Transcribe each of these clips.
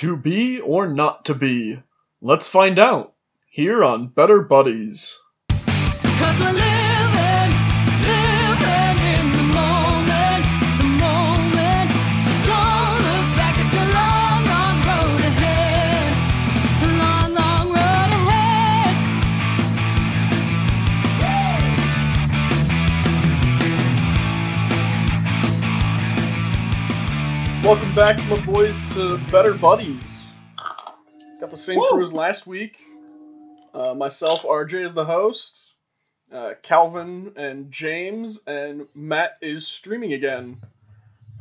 To be or not to be? Let's find out here on Better Buddies. Welcome back, my boys, to Better Buddies. Got the same Woo! crew as last week. Uh, myself, RJ, is the host. Uh, Calvin and James, and Matt is streaming again.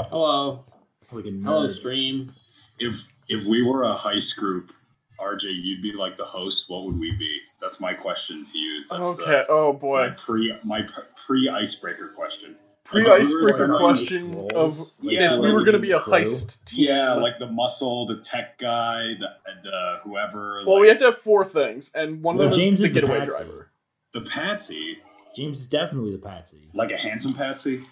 Hello. Fucking Hello, nerd. stream. If if we were a heist group, RJ, you'd be like the host. What would we be? That's my question to you. That's Okay, oh The, my boy. pre my pre icebreaker question. Pre Like, icebreaker question roles, of Yeah, if we were going to be a crew. heist team. Yeah, like the muscle, the tech guy, the, the whoever. Well, like, we have to have four things, and one Well, of them James is is the the getaway patsy. driver. the patsy, James is definitely the patsy. like a handsome patsy.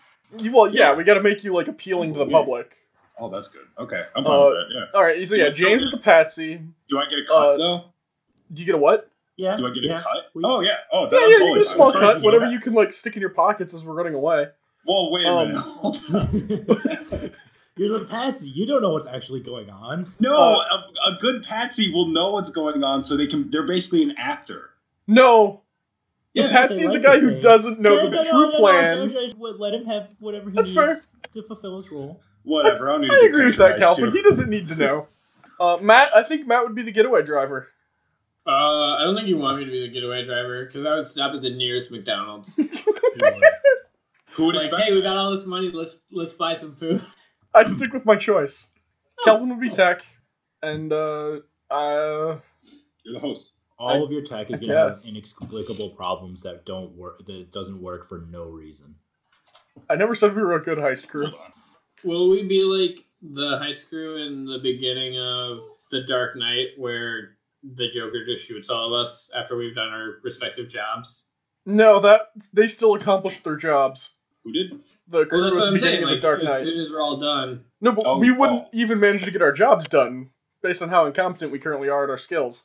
You- Well, yeah, Yeah. we got to make you like appealing to the Yeah. public. Oh, that's good. Okay, I'm fine Uh, with that. Yeah. All right, so yeah, Yeah, James is the patsy. Do I get a cut uh, though? Do you get a what? Yeah. Do I get yeah. a cut? We- oh yeah. Oh, that Yeah, I'm yeah, you get a small cut, whatever you can like stick in your pockets as we're running away. Well, wait a Um, minute. You're the patsy. You don't know what's actually going on. No, Uh, a, a good patsy will know what's going on, so they can. They're basically an actor. No, the Yeah, patsy's they the guy who they- doesn't know Yeah, the no, no, true no, no, plan. Joe, Joe, let him have whatever he That's needs fair. to fulfill his role. Whatever. I don't need. to I be agree with that, patronized Calvin. He doesn't need to know. Uh, Matt, I think Matt would be the getaway driver. Uh, I don't think you want me to be the getaway driver because I would stop at the nearest McDonald's. Who would like, expect? hey, we got all this money. Let's let's buy some food. I stick with my choice. Calvin would be tech, and uh, uh, You're the host. All I- of your tech is I gonna have inexplicable problems that don't work. That doesn't work for no reason. I never said we were a good heist crew. Hold on. Will we be like the heist crew in the beginning of The Dark Knight, where the Joker just shoots all of us after we've done our respective jobs? No, that they still accomplished their jobs. Who did? The crew Well, that's at what the beginning saying. of Like, the Dark as Knight. soon as we're all done, No, but Oh, we wouldn't oh. even manage to get our jobs done based on how incompetent we currently are at our skills.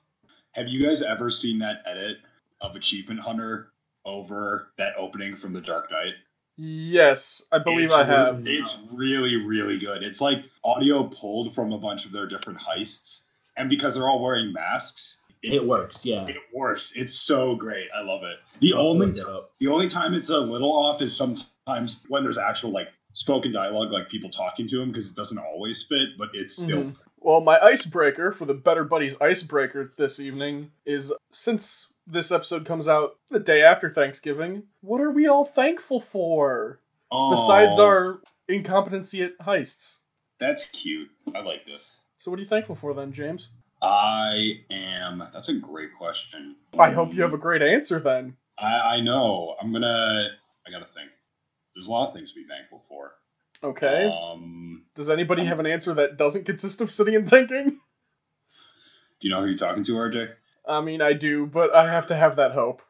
Have you guys ever seen that edit of Achievement Hunter over that opening from The Dark Knight? Yes, I believe It's I re- have. It's really, really good. It's like audio pulled from a bunch of their different heists, and because they're all wearing masks, It works. Yeah. It works. It's so great. I love it. The I'll only look that up. the only time it's a little off is sometimes when there's actual like spoken dialogue, like people talking to him, because it doesn't always fit, but it's still. Mhm. Well, my icebreaker for the Better Buddies icebreaker this evening is since this episode comes out the day after Thanksgiving, what are we all thankful for? Oh, Besides our incompetency at heists. That's cute. I like this. So what are you thankful for then, James? I am. That's a great question. I hope you have a great answer then. I, I know. I'm gonna. I gotta think. There's a lot of things to be thankful for. Okay. Um. Does anybody have an answer that doesn't consist of sitting and thinking? Do you know who you're talking to, RJ? I mean, I do, but I have to have that hope.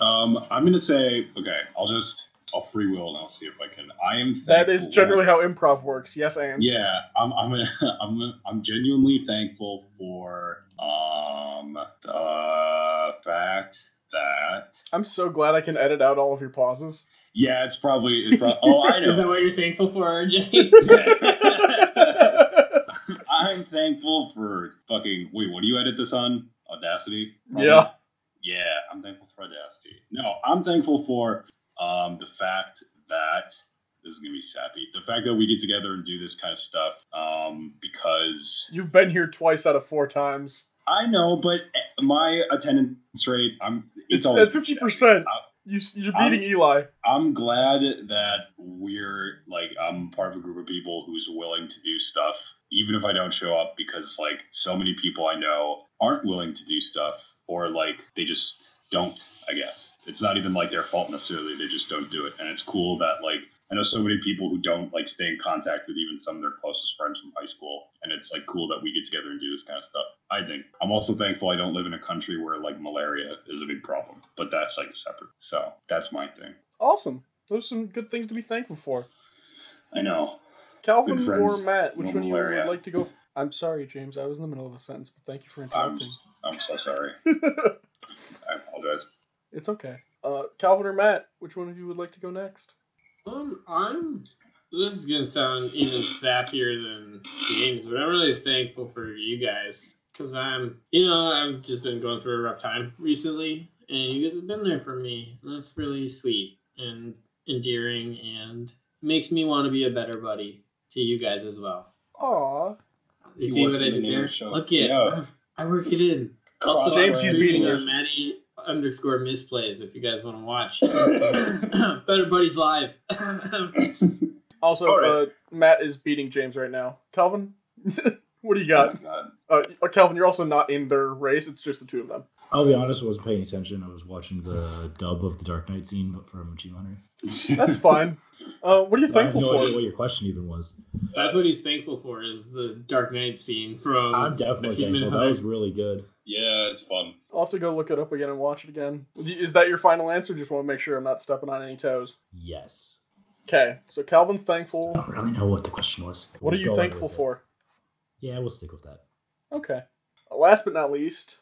Um. I'm gonna say. Okay. I'll just. I'll free will and I'll see if I can. I am. That is generally how improv works. Yes, and Yeah, I'm I'm I'm I'm genuinely thankful for um that I'm so glad I can edit out all of your pauses. yeah, it's probably it's probably oh I know. is that what you're thankful for, RJ? I'm thankful for fucking wait, what do you edit this on? Audacity? Probably? yeah. Yeah, I'm thankful for Audacity. No, I'm thankful for um the fact that this is gonna be sappy. The fact that we get together and do this kind of stuff, um, because You've been here twice out of four times. I know, but eh, my attendance rate, I'm It's it's, at fifty percent. You you're I'm- beating Eli. I'm glad that we're like I'm part of a group of people who's willing to do stuff, even if I don't show up, because like so many people I know aren't willing to do stuff, or like they just don't. I guess it's not even like their fault necessarily; they just don't do it, and it's cool that like. I know so many people who don't like stay in contact with even some of their closest friends from high school, and it's like cool that we get together and do this kind of stuff. I think I'm also thankful I don't live in a country where like malaria is a big problem, but that's like separate. So that's my thing. Awesome. Those are some good things to be thankful for. I know. Calvin or. Matt, which No one you would like to go? I'm sorry, James. I was in the middle of a sentence, but thank you for I'm interrupting. I'm so sorry. I apologize. it's okay. Uh, Calvin or Matt, which one of you would like to go next? Um, I'm. This is gonna sound even sappier than James, but I'm really thankful for you guys because I'm, you know, I've just been going through a rough time recently, and you guys have been there for me. And that's really sweet and endearing, and makes me want to be a better buddy to you guys as well. Aw. You, You see what I in the did there? show. Look at Yeah. I worked it in. Also, James, I'm he's beating on us. Maddie underscore misplays if you guys want to watch. Better Buddies Live. Also, All right. uh, Matt is beating James right now. Calvin, what do you Oh got? my god. Uh, Calvin, you're also not in their race. It's just the two of them. I'll be honest, I wasn't paying attention. I was watching the dub of the Dark Knight scene from Achieve Hunter. That's fine. Uh, what are you So I have thankful no idea for? what your question even was. That's what he's thankful for is the Dark Knight scene from. I'm definitely thankful. That was really good. Yeah, it's fun. I'll have to go look it up again and watch it again. Is that your final answer? Just want to make sure I'm not stepping on any toes. Yes. Okay, so Calvin's thankful. I don't really know what the question was. What are We'll you thankful with it. for? Yeah, we'll stick with that. Okay. Last but not least,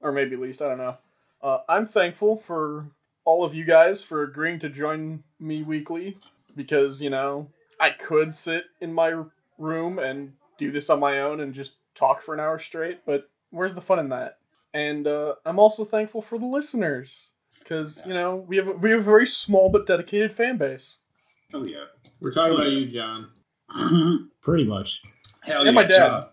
or maybe least, I don't know. Uh, I'm thankful for all of you guys for agreeing to join me weekly because, you know, I could sit in my room and do this on my own and just talk for an hour straight, but where's the fun in that? And uh, I'm also thankful for the listeners because, you know, we have, a- we have a very small but dedicated fan base. Oh yeah. We're talking about you, John. Pretty much. Hell And yeah, my dad. John.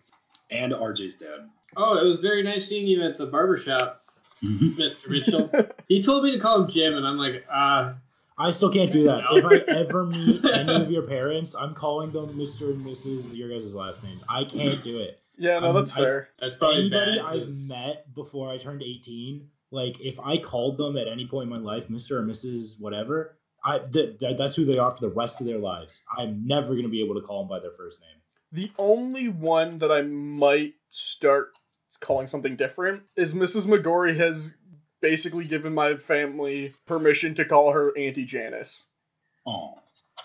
And RJ's dad. Oh, it was very nice seeing you at the barbershop, Mr. Mitchell. he told me to call him Jim, and I'm like, ah, I still can't do that. If I ever meet any of your parents, I'm calling them Mr. and Mrs. your guys' last names. I can't do it. Yeah, no, Um, that's I- fair. that's probably Anybody bad. I've met before I turned 18, like if I called them at any point in my life, Mr. or Mrs. whatever, I th- th- that's who they are for the rest of their lives. I'm never going to be able to call them by their first name. The only one that I might start calling something different is Mrs. McGorry has basically given my family permission to call her Auntie Janice. Oh.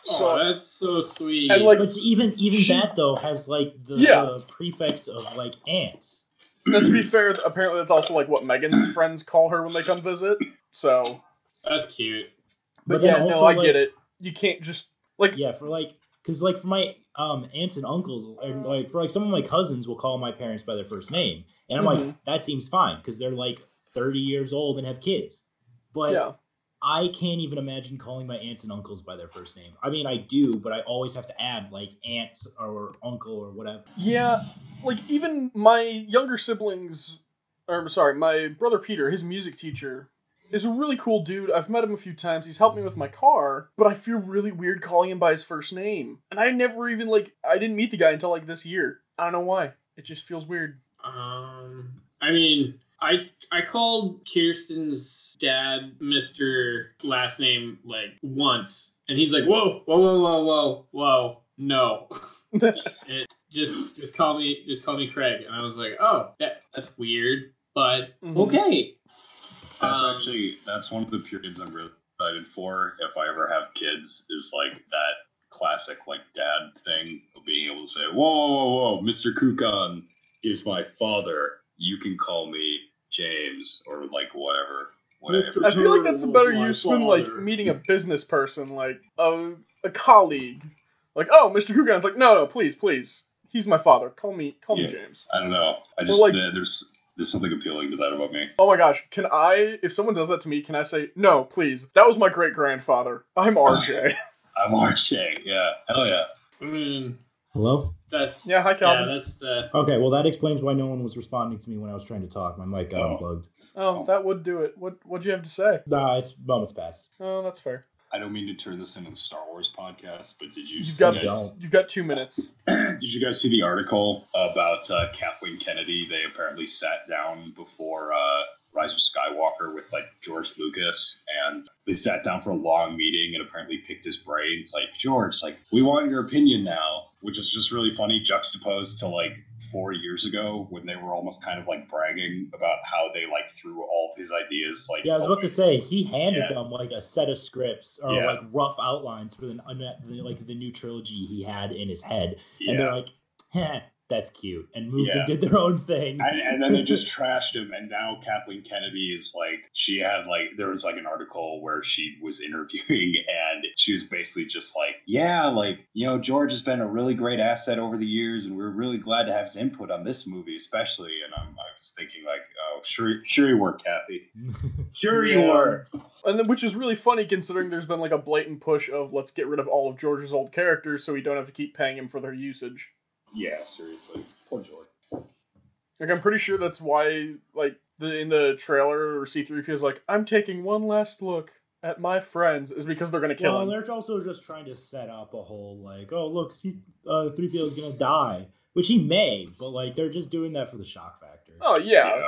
So oh, that's so sweet. And, like, But even even she- that though has like the, Yeah. the prefix of like ants. now, to be fair, apparently that's also like what Megan's friends call her when they come visit. So, that's cute. but, But then yeah, no, I like- get it. You can't just like Yeah, for like because like for my um aunts and uncles, and like for like some of my cousins will call my parents by their first name, and I'm Mhm. like that seems fine because they're like 30 years old and have kids. But yeah. I can't even imagine calling my aunts and uncles by their first name. I mean, I do, but I always have to add like aunts or uncle or whatever. Yeah, like even my younger siblings, or sorry, my brother Peter, his music teacher, is a really cool dude. I've met him a few times. He's helped me with my car, but I feel really weird calling him by his first name. And I never even like I didn't meet the guy until like this year. I don't know why. It just feels weird. Um, I mean, I I called Kirsten's dad Mister last name like once, and he's like, "Whoa, whoa, whoa, whoa, whoa, whoa, no." it, just just call me just call me Craig, and I was like, "Oh, that that's weird, but Mhm. okay." That's Um, actually that's one of the periods I'm really excited for if I ever have kids is like that classic like dad thing of being able to say, Whoa, whoa, whoa, whoa, Mr. Kukan is my father. You can call me James or like whatever. Whatever. I feel like that's a better My use when like meeting a business person, like a a colleague. Like, oh, Mr. Kugan's like, no, no, please, please. He's my father. Call me, call me James. I don't know. I just like- there's there's something appealing to that about me. Oh my gosh, can I, if someone does that to me, can I say, no, please, that was my great grandfather. I'm RJ. I'm RJ. Yeah. Hell yeah. I mean, Hello. that's Yeah, hi, Yeah, that's the Okay, well that explains why no one was responding to me when I was trying to talk. My mic got Oh. unplugged. oh, that would do it. What What'd you have to say? Nah, it's moments passed. Oh, that's fair. I don't mean to turn this into the Star Wars podcast, but did you You've see got guys, you've got two minutes. did you guys see the article about uh, Kathleen Kennedy? They apparently sat down before uh, Rise of Skywalker with like George Lucas, and they sat down for a long meeting and apparently picked his brains. Like George, like we want your opinion now, which is just really funny, juxtaposed to like four years ago when they were almost kind of like bragging about how they like threw all of his ideas. Like Yeah, I was about to say he handed Yeah. them like a set of scripts or Yeah. like rough outlines for the, like the new trilogy he had in his head, and they're like, "Heh, that's cute, and moved Yeah. and did their own thing. and, and then they just trashed him and now kathleen kennedy is like she had like there was like an article where she was interviewing and she was basically just like yeah like you know george has been a really great asset over the years and we're really glad to have his input on this movie especially and I'm, i was thinking like oh sure sure you were kathy sure you Yeah. were And then, which is really funny considering there's been like a blatant push of let's get rid of all of George's old characters so we don't have to keep paying him for their usage. Yeah seriously poor george Like I'm pretty sure that's why like the in the trailer or C3P is like I'm taking one last look at my friends is because they're gonna kill well, him. they're also just trying to set up a whole like, oh look, see, uh, three PO is gonna die, which he may, but like they're just doing that for the shock factor. Oh yeah,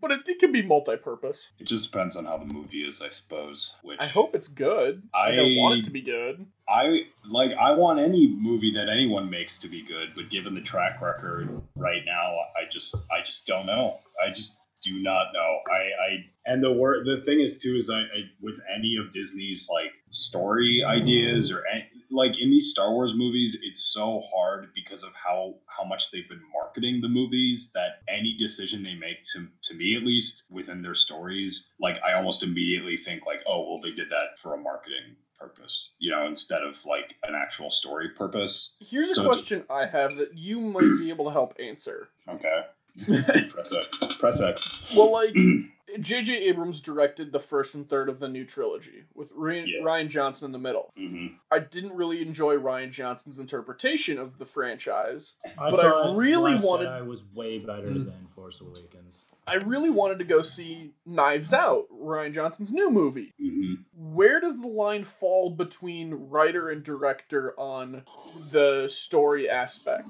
but it, it can be multi-purpose. it just depends on how the movie is i suppose which I hope it's good. I, don't want it to be good. I like I want any movie that anyone makes to be good, but given the track record right now, I just I just don't know. I just do not know. I I and the word the thing is too is I, I with any of Disney's like story ideas or any, like in these Star Wars movies, it's so hard because of how how much they've been marketing the movies that any decision they make to to me at least within their stories, like I almost immediately think like, oh well, they did that for a marketing purpose, you know, instead of like an actual story purpose. Here's a So it's- question I have that you might be able to help answer. Okay. Press X. Press X. Well, like J.J. Abrams directed the first and third of the new trilogy with Rian, Yeah. Rian Johnson in the middle. hmm I didn't really enjoy Rian Johnson's interpretation of the franchise. I But I really Last wanted- I was way better Mm. than Force Awakens. I really wanted to go see Knives Out, Rian Johnson's new movie. hmm Where does the line fall between writer and director on the story aspect?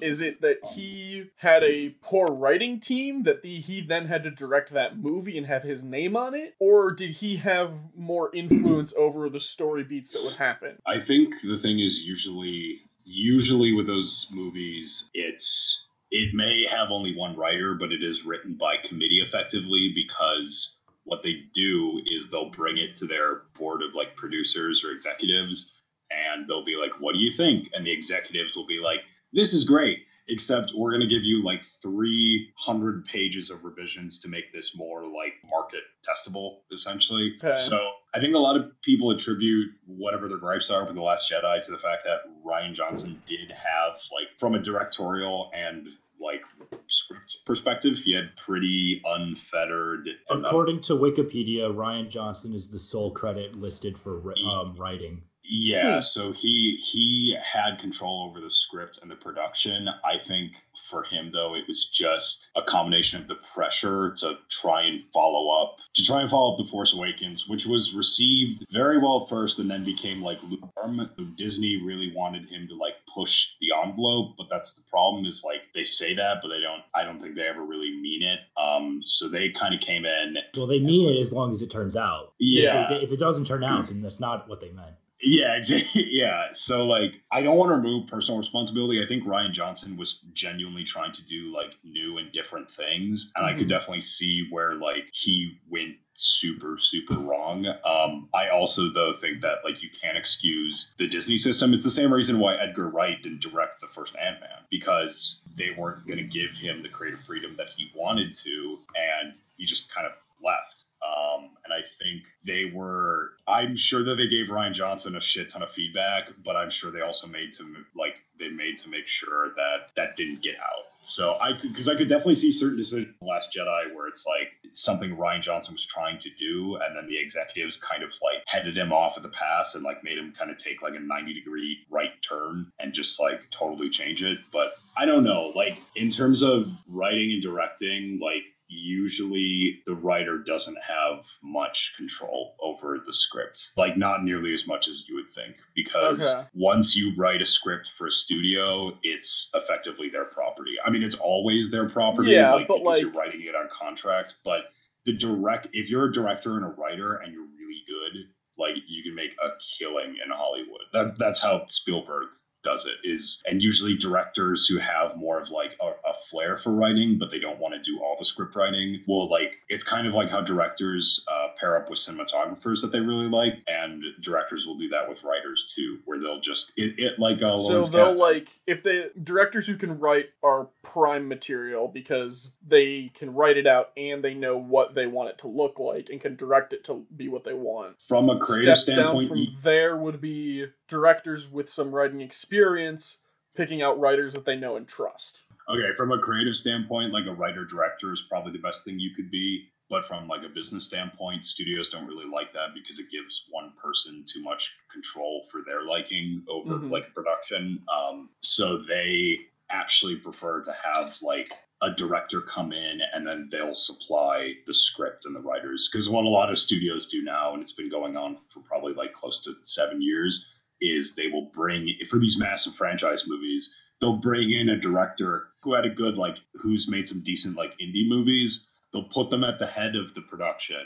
Is it that he had a poor writing team that the, he then had to direct that movie and have his name on it? Or did he have more influence over the story beats that would happen? I think the thing is usually usually with those movies, it's it may have only one writer, but it is written by committee effectively because what they do is they'll bring it to their board of like producers or executives and they'll be like, What do you think? And the executives will be like, This is great. Except we're going to give you like 300 pages of revisions to make this more like market testable, essentially. Okay. So I think a lot of people attribute whatever their gripes are with The Last Jedi to the fact that Rian Johnson did have, like, from a directorial and like script perspective, he had pretty unfettered. According to Wikipedia, Rian Johnson is the sole credit listed for um, writing. Yeah, Hmm. so he he had control over the script and the production. I think for him though, it was just a combination of the pressure to try and follow up to try and follow up the Force Awakens, which was received very well at first and then became like lukewarm. So Disney really wanted him to like push the envelope, but that's the problem is like they say that, but they don't. I don't think they ever really mean it. Um, so they kind of came in. Well, they mean it as long as it turns out. Yeah, If it, if it doesn't turn out, then that's not what they meant. Yeah, exactly. Yeah. So like I don't want to remove personal responsibility. I think Rian Johnson was genuinely trying to do like new and different things. And I could Mhm. definitely see where like he went super, super wrong. Um, I also though think that like you can't excuse the Disney system. It's the same reason why Edgar Wright didn't direct the first Ant Man because they weren't gonna give him the creative freedom that he wanted to, and he just kind of left. Um, and I think they were. I'm sure that they gave Rian Johnson a shit ton of feedback, but I'm sure they also made to like they made to make sure that that didn't get out. So I could because I could definitely see certain decisions in Last Jedi where it's like something Rian Johnson was trying to do, and then the executives kind of like headed him off at the pass and like made him kind of take like a 90 degree right turn and just like totally change it. But I don't know, like in terms of writing and directing, like usually the writer doesn't have much control over the script. Like not nearly as much as you would think because Okay. once you write a script for a studio it's effectively their property. I mean it's always their property Yeah, like but, because like- you're writing it on contract but the direct if you're a director and a writer and you're really good like you can make a killing in hollywood. That, that's how spielberg does it is and usually directors who have more of like a, a flair for writing but they don't want to do all the script writing will like it's kind of like how directors uh, pair up with cinematographers that they really like and directors will do that with writers too where they'll just it, it like uh, So Lawrence they'll Kasdan- like if the directors who can write are prime material because they can write it out and they know what they want it to look like and can direct it to be what they want. from a creative Step down standpoint from you- there would be directors with some writing experience picking out writers that they know and trust. Okay, from a creative standpoint, like a writer director is probably the best thing you could be. But from like a business standpoint, studios don't really like that because it gives one person too much control for their liking over Mhm. like production. Um, so they actually prefer to have like a director come in and then they'll supply the script and the writers. Because what a lot of studios do now, and it's been going on for probably like close to seven years, is they will bring for these massive franchise movies they'll bring in a director who had a good like who's made some decent like indie movies. They'll put them at the head of the production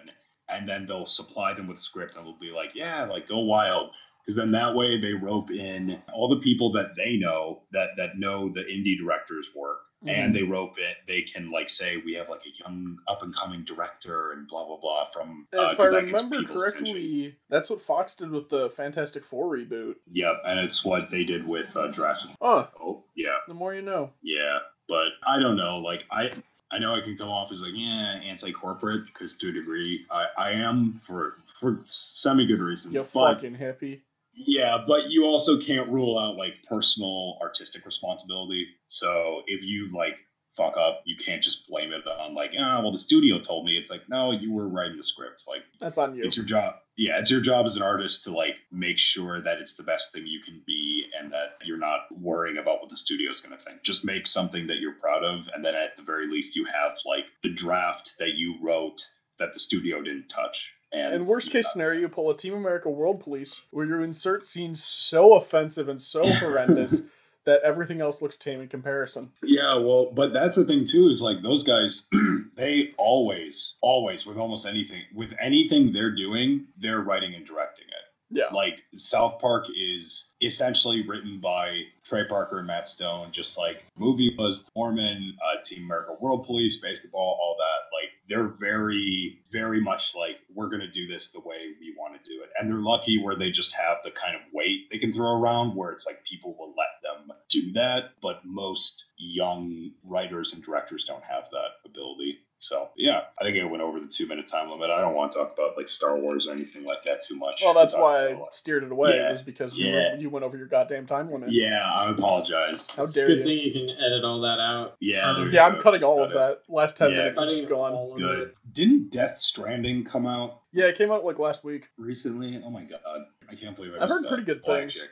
and then they'll supply them with script and they'll be like yeah like go wild. Because then that way they rope in all the people that they know that that know the indie directors work Mm-hmm. and they rope it they can like say we have like a young up and coming director and blah blah blah from uh, if I that remember people's attention. correctly, that's what Fox did with the Fantastic Four reboot. Yep, and it's what they did with uh, Jurassic. Oh, Oh, yeah. the more you know. Yeah, but I don't know. Like I, I know I can come off as like yeah, anti-corporate because to a degree I, I am for for semi good reasons. You fucking hippie. Yeah, but you also can't rule out like personal artistic responsibility. So if you like fuck up, you can't just blame it on like ah well the studio told me. It's like no, you were writing the script. Like That's on you. it's your job yeah it's your job as an artist to like make sure that it's the best thing you can be and that you're not worrying about what the studio's going to think just make something that you're proud of and then at the very least you have like the draft that you wrote that the studio didn't touch and In worst case scenario, you pull a Team America World Police where you insert scenes so offensive and so horrendous that everything else looks tame in comparison. Yeah, well, but that's the thing too is like those guys, they always, always with almost anything, with anything they're doing, they're writing and directing it. Yeah. Like South Park is essentially written by Trey Parker and Matt Stone, just like movie was Foreman, uh, Team America World Police, basketball, all that. They're very, very much like we're gonna do this the way we want to do it, and they're lucky where they just have the kind of weight they can throw around where it's like people will let them do that, but most young writers and directors don't have that ability. So yeah, I think I went over the two minute time limit. I don't want to talk about like Star Wars or anything like that too much. Well, that's why I steered it away, Yeah. was because you, were, you went over your goddamn time limit. Yeah, I apologize. How It's a dare good you? thing you can edit all that out. Yeah, Um, there you Yeah, I'm go. cutting Just all cut of it. that. Last 10 Yeah, minutes is just gone. Good. Didn't Death Stranding come out Yeah, it came out like last week. recently? Oh my god, I can't believe I I've heard pretty good I'll things. check.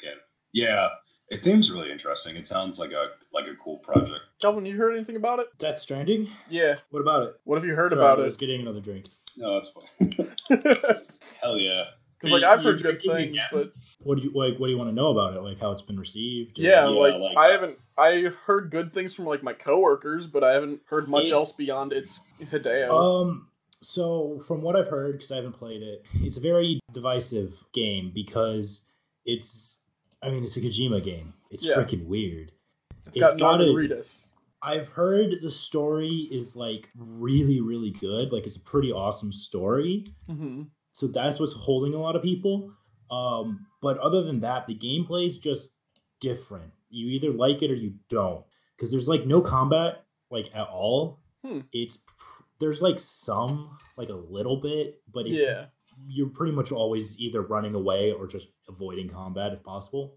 Yeah, it seems really interesting. It sounds like a like a cool project. Calvin, you heard anything about it? Death Stranding? Yeah. What about it? What have you heard Sorry, about I it? was getting another drink. No, that's fine. Hell yeah. Because like I've heard good things, again? but What do you like? What do you want to know about it? Like how it's been received? or- yeah, Yeah, like, like- I haven't. I heard good things from like my coworkers, but I haven't heard much It's- else beyond its Hideo. Um. So from what I've heard, because I haven't played it, it's a very divisive game because it's. I mean, it's a Kojima game. It's Yeah. freaking weird. it's got got a-. I've heard the story is like really, really good. Like it's a pretty awesome story. hmm So that's what's holding a lot of people. Um, but other than that, the gameplay is just different. You either like it or you don't. Because there's like no combat like at all. Hmm. It's there's like some like a little bit, but it's, Yeah. You're pretty much always either running away or just avoiding combat if possible.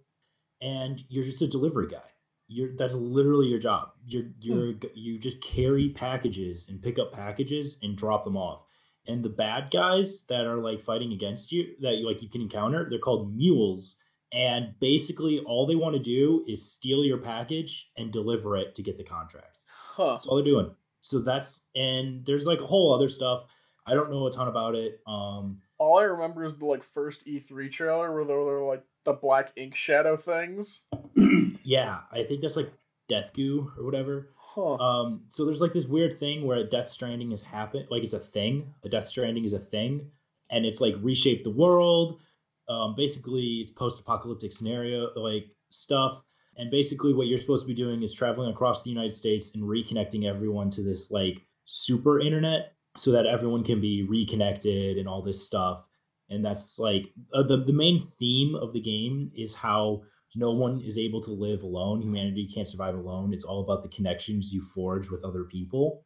And you're just a delivery guy. You're that's literally your job. You're you're you just carry packages and pick up packages and drop them off. And the bad guys that are like fighting against you that you like you can encounter, they're called mules. And basically all they want to do is steal your package and deliver it to get the contract. Huh. That's all they're doing. So that's and there's like a whole other stuff. I don't know a ton about it. Um All I remember is the like first E3 trailer where there were like the black ink shadow things. yeah, I think that's like death goo or whatever. Huh. Um so there's like this weird thing where a death stranding is happen like it's a thing. A death stranding is a thing and it's like reshape the world. Um basically it's post-apocalyptic scenario like stuff. And basically, what you're supposed to be doing is traveling across the United States and reconnecting everyone to this like super internet so that everyone can be reconnected and all this stuff. And that's like uh, the, the main theme of the game is how no one is able to live alone. Humanity can't survive alone. It's all about the connections you forge with other people.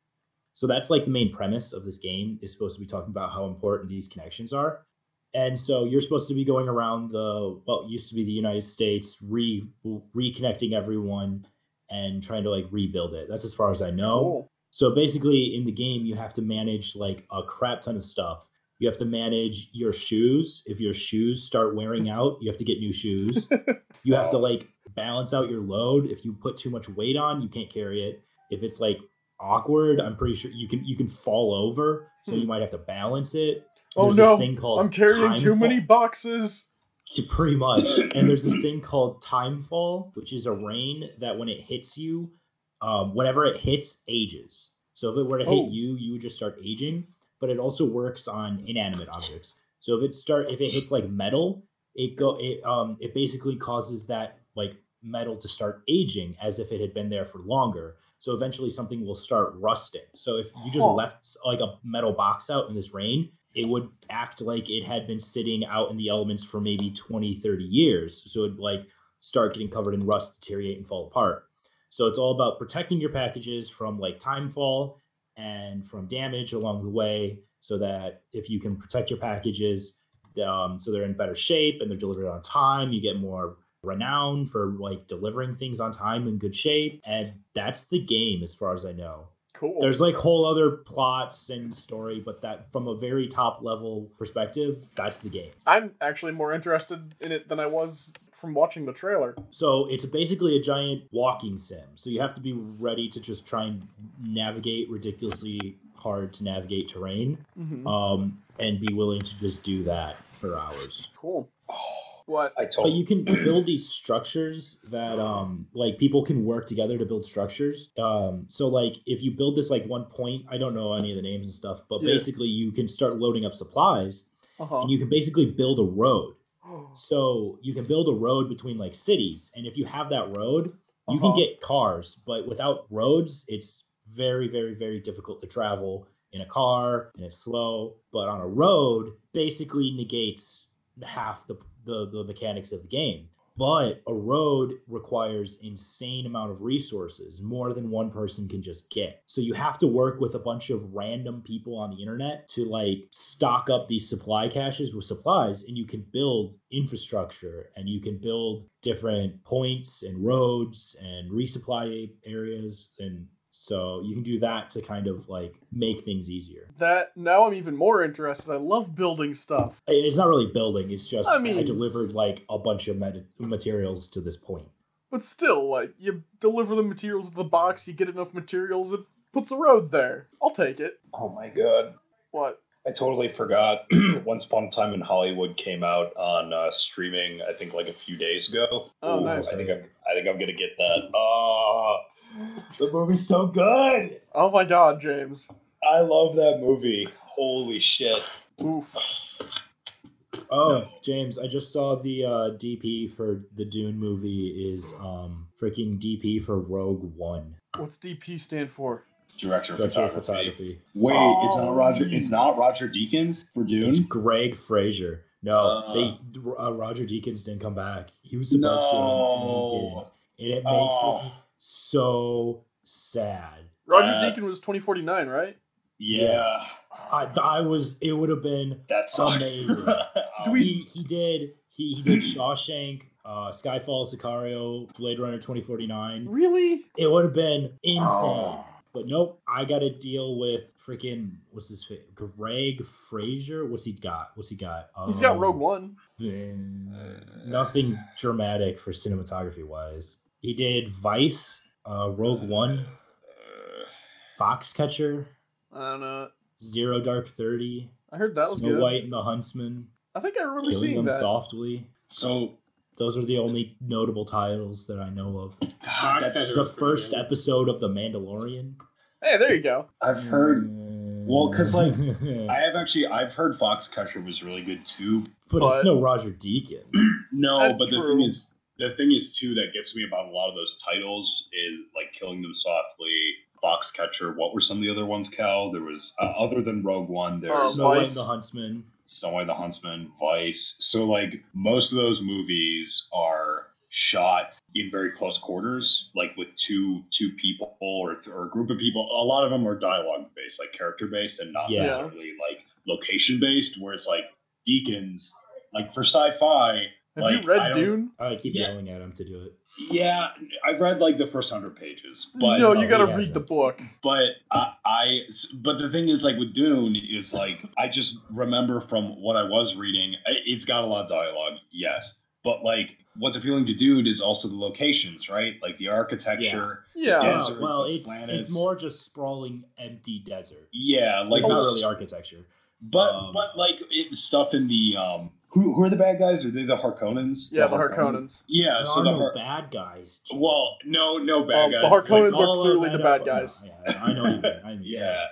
So that's like the main premise of this game is supposed to be talking about how important these connections are. And so you're supposed to be going around the what used to be the United States, re reconnecting everyone and trying to like rebuild it. That's as far as I know. Cool. So basically, in the game, you have to manage like a crap ton of stuff. You have to manage your shoes. If your shoes start wearing out, you have to get new shoes. You have to like balance out your load. If you put too much weight on, you can't carry it. If it's like awkward, I'm pretty sure you can you can fall over, so you hmm. might have to balance it. Oh There's no, this thing called I'm carrying time too many boxes. to pretty much. And there's this thing called timefall, which is a rain that when it hits you, um, whenever it hits, ages. So if it were to hit Oh. you, you would just start aging. But it also works on inanimate objects. So if it start if it hits like metal, it go it um it basically causes that like metal to start aging as if it had been there for longer. So eventually something will start rusting. So if you just Huh. left like a metal box out in this rain, it would act like it had been sitting out in the elements for maybe 20, 30 years. So it'd like start getting covered in rust, deteriorate, and fall apart. So it's all about protecting your packages from like time fall and from damage along the way so that if you can protect your packages um, so they're in better shape and they're delivered on time you get more renown for like delivering things on time in good shape. And that's the game as far as i know. Cool. there's like whole other plots and story but that from a very top level perspective that's the game. I'm actually more interested in it than I was from watching the trailer. So it's basically a giant walking sim. So you have to be ready to just try and navigate ridiculously hard to navigate terrain, Mm-hmm. um, and be willing to just do that for hours. cool. What? I told. But you can build these structures that, um, like people can work together to build structures. Um, so like if you build this like one point, I don't know any of the names and stuff, but Yeah. basically you can start loading up supplies, Uh-huh. and you can basically build a road. So you can build a road between like cities, and if you have that road, you Uh-huh. can get cars. But without roads, it's very, very, very difficult to travel in a car, and it's slow. But on a road, basically negates half the the, the mechanics of the game. But a road requires insane amount of resources, more than one person can just get. So you have to work with a bunch of random people on the internet to like stock up these supply caches with supplies and you can build infrastructure and you can build different points and roads and resupply areas and so you can do that to kind of like make things easier. That now I'm even more interested. I love building stuff. It's not really building, it's just I mean, I, mean- delivered like a bunch of med- materials to this point. But still, like, you deliver the materials to the box, you get enough materials, it puts a road there. I'll take it. Oh my god. What? I totally forgot. Once Upon a Time in Hollywood came out on uh, streaming. I think like a few days ago. Oh, nice. I think I'm. I think I'm gonna get that. Oh, the movie's so good. Oh my god, James. I love that movie. Holy shit. Oof. Oh, James, I just saw the uh, DP for the Dune movie is um freaking DP for Rogue One. What's DP stand for? Director of Director of photography. photography. Wait, it's Oh. not Roger. It's not Roger Deakins for Dune. It's Greig Fraser. No, Uh. they uh, Roger Deakins didn't come back. He was supposed to, and he didn't. And it makes Oh. me so sad. Roger That's- Deacon was 2049, right? yeah, I, I was. It would have been that sucks. Amazing. Do we- he, he did he, he did Shawshank, uh, Skyfall, Sicario, Blade Runner 2049. Really? It would have been insane. Oh. But nope, I got to deal with freaking what's his face? Greig Fraser. What's he got? What's he got? He's got Um, Rogue One. eh, nothing dramatic for cinematography wise. He did Vice, uh, Rogue One, Uh, Foxcatcher, I don't know. Zero Dark Thirty, I heard that was Snow good. White and the Huntsman, I think I remember Killing seeing Them that. Softly. so Those are the only notable titles that I know of. God, that's, The first episode of The Mandalorian. Hey, there you go. I've heard. Well, because like, I I, have actually. I've heard Foxcatcher was really good too. but but- it's no Roger Deacon. No, That's but the true. thing is, the thing is too that gets me about a lot of those titles is like killing them softly foxcatcher what were some of the other ones cal there was uh, other than rogue one there's Uh, Snow White Vice. the Huntsman. Snow White the Huntsman, Vice. So like most of those movies are shot in very close quarters, like with two two people or, th- or a group of people. A lot of them are dialogue based, like character based, and not Yeah. necessarily like location based. Whereas like Deakins, like for sci-fi, Have like, you read I Dune? I keep Yeah. yelling at him to do it. Yeah, I've read like the first hundred pages, but no, oh, you gotta he read the book. but I, I but the thing is like with dune is like i just remember from what i was reading it's got a lot of dialogue yes but like what's appealing to dune is also the locations right like the architecture Yeah. Yeah. Oh, Desert, well, it's planets. it's more just sprawling, empty desert. yeah like Like not really architecture. but um, but like it, stuff in the um who, who are the bad guys are they the harkonnens Yeah, the Harkonnens. yeah there so are the no Har- bad guys. Jim. well no no bad guys. the guys Harkonnens Like, are clearly the bad up- guys. Yeah, I know you mean. I mean, Yeah.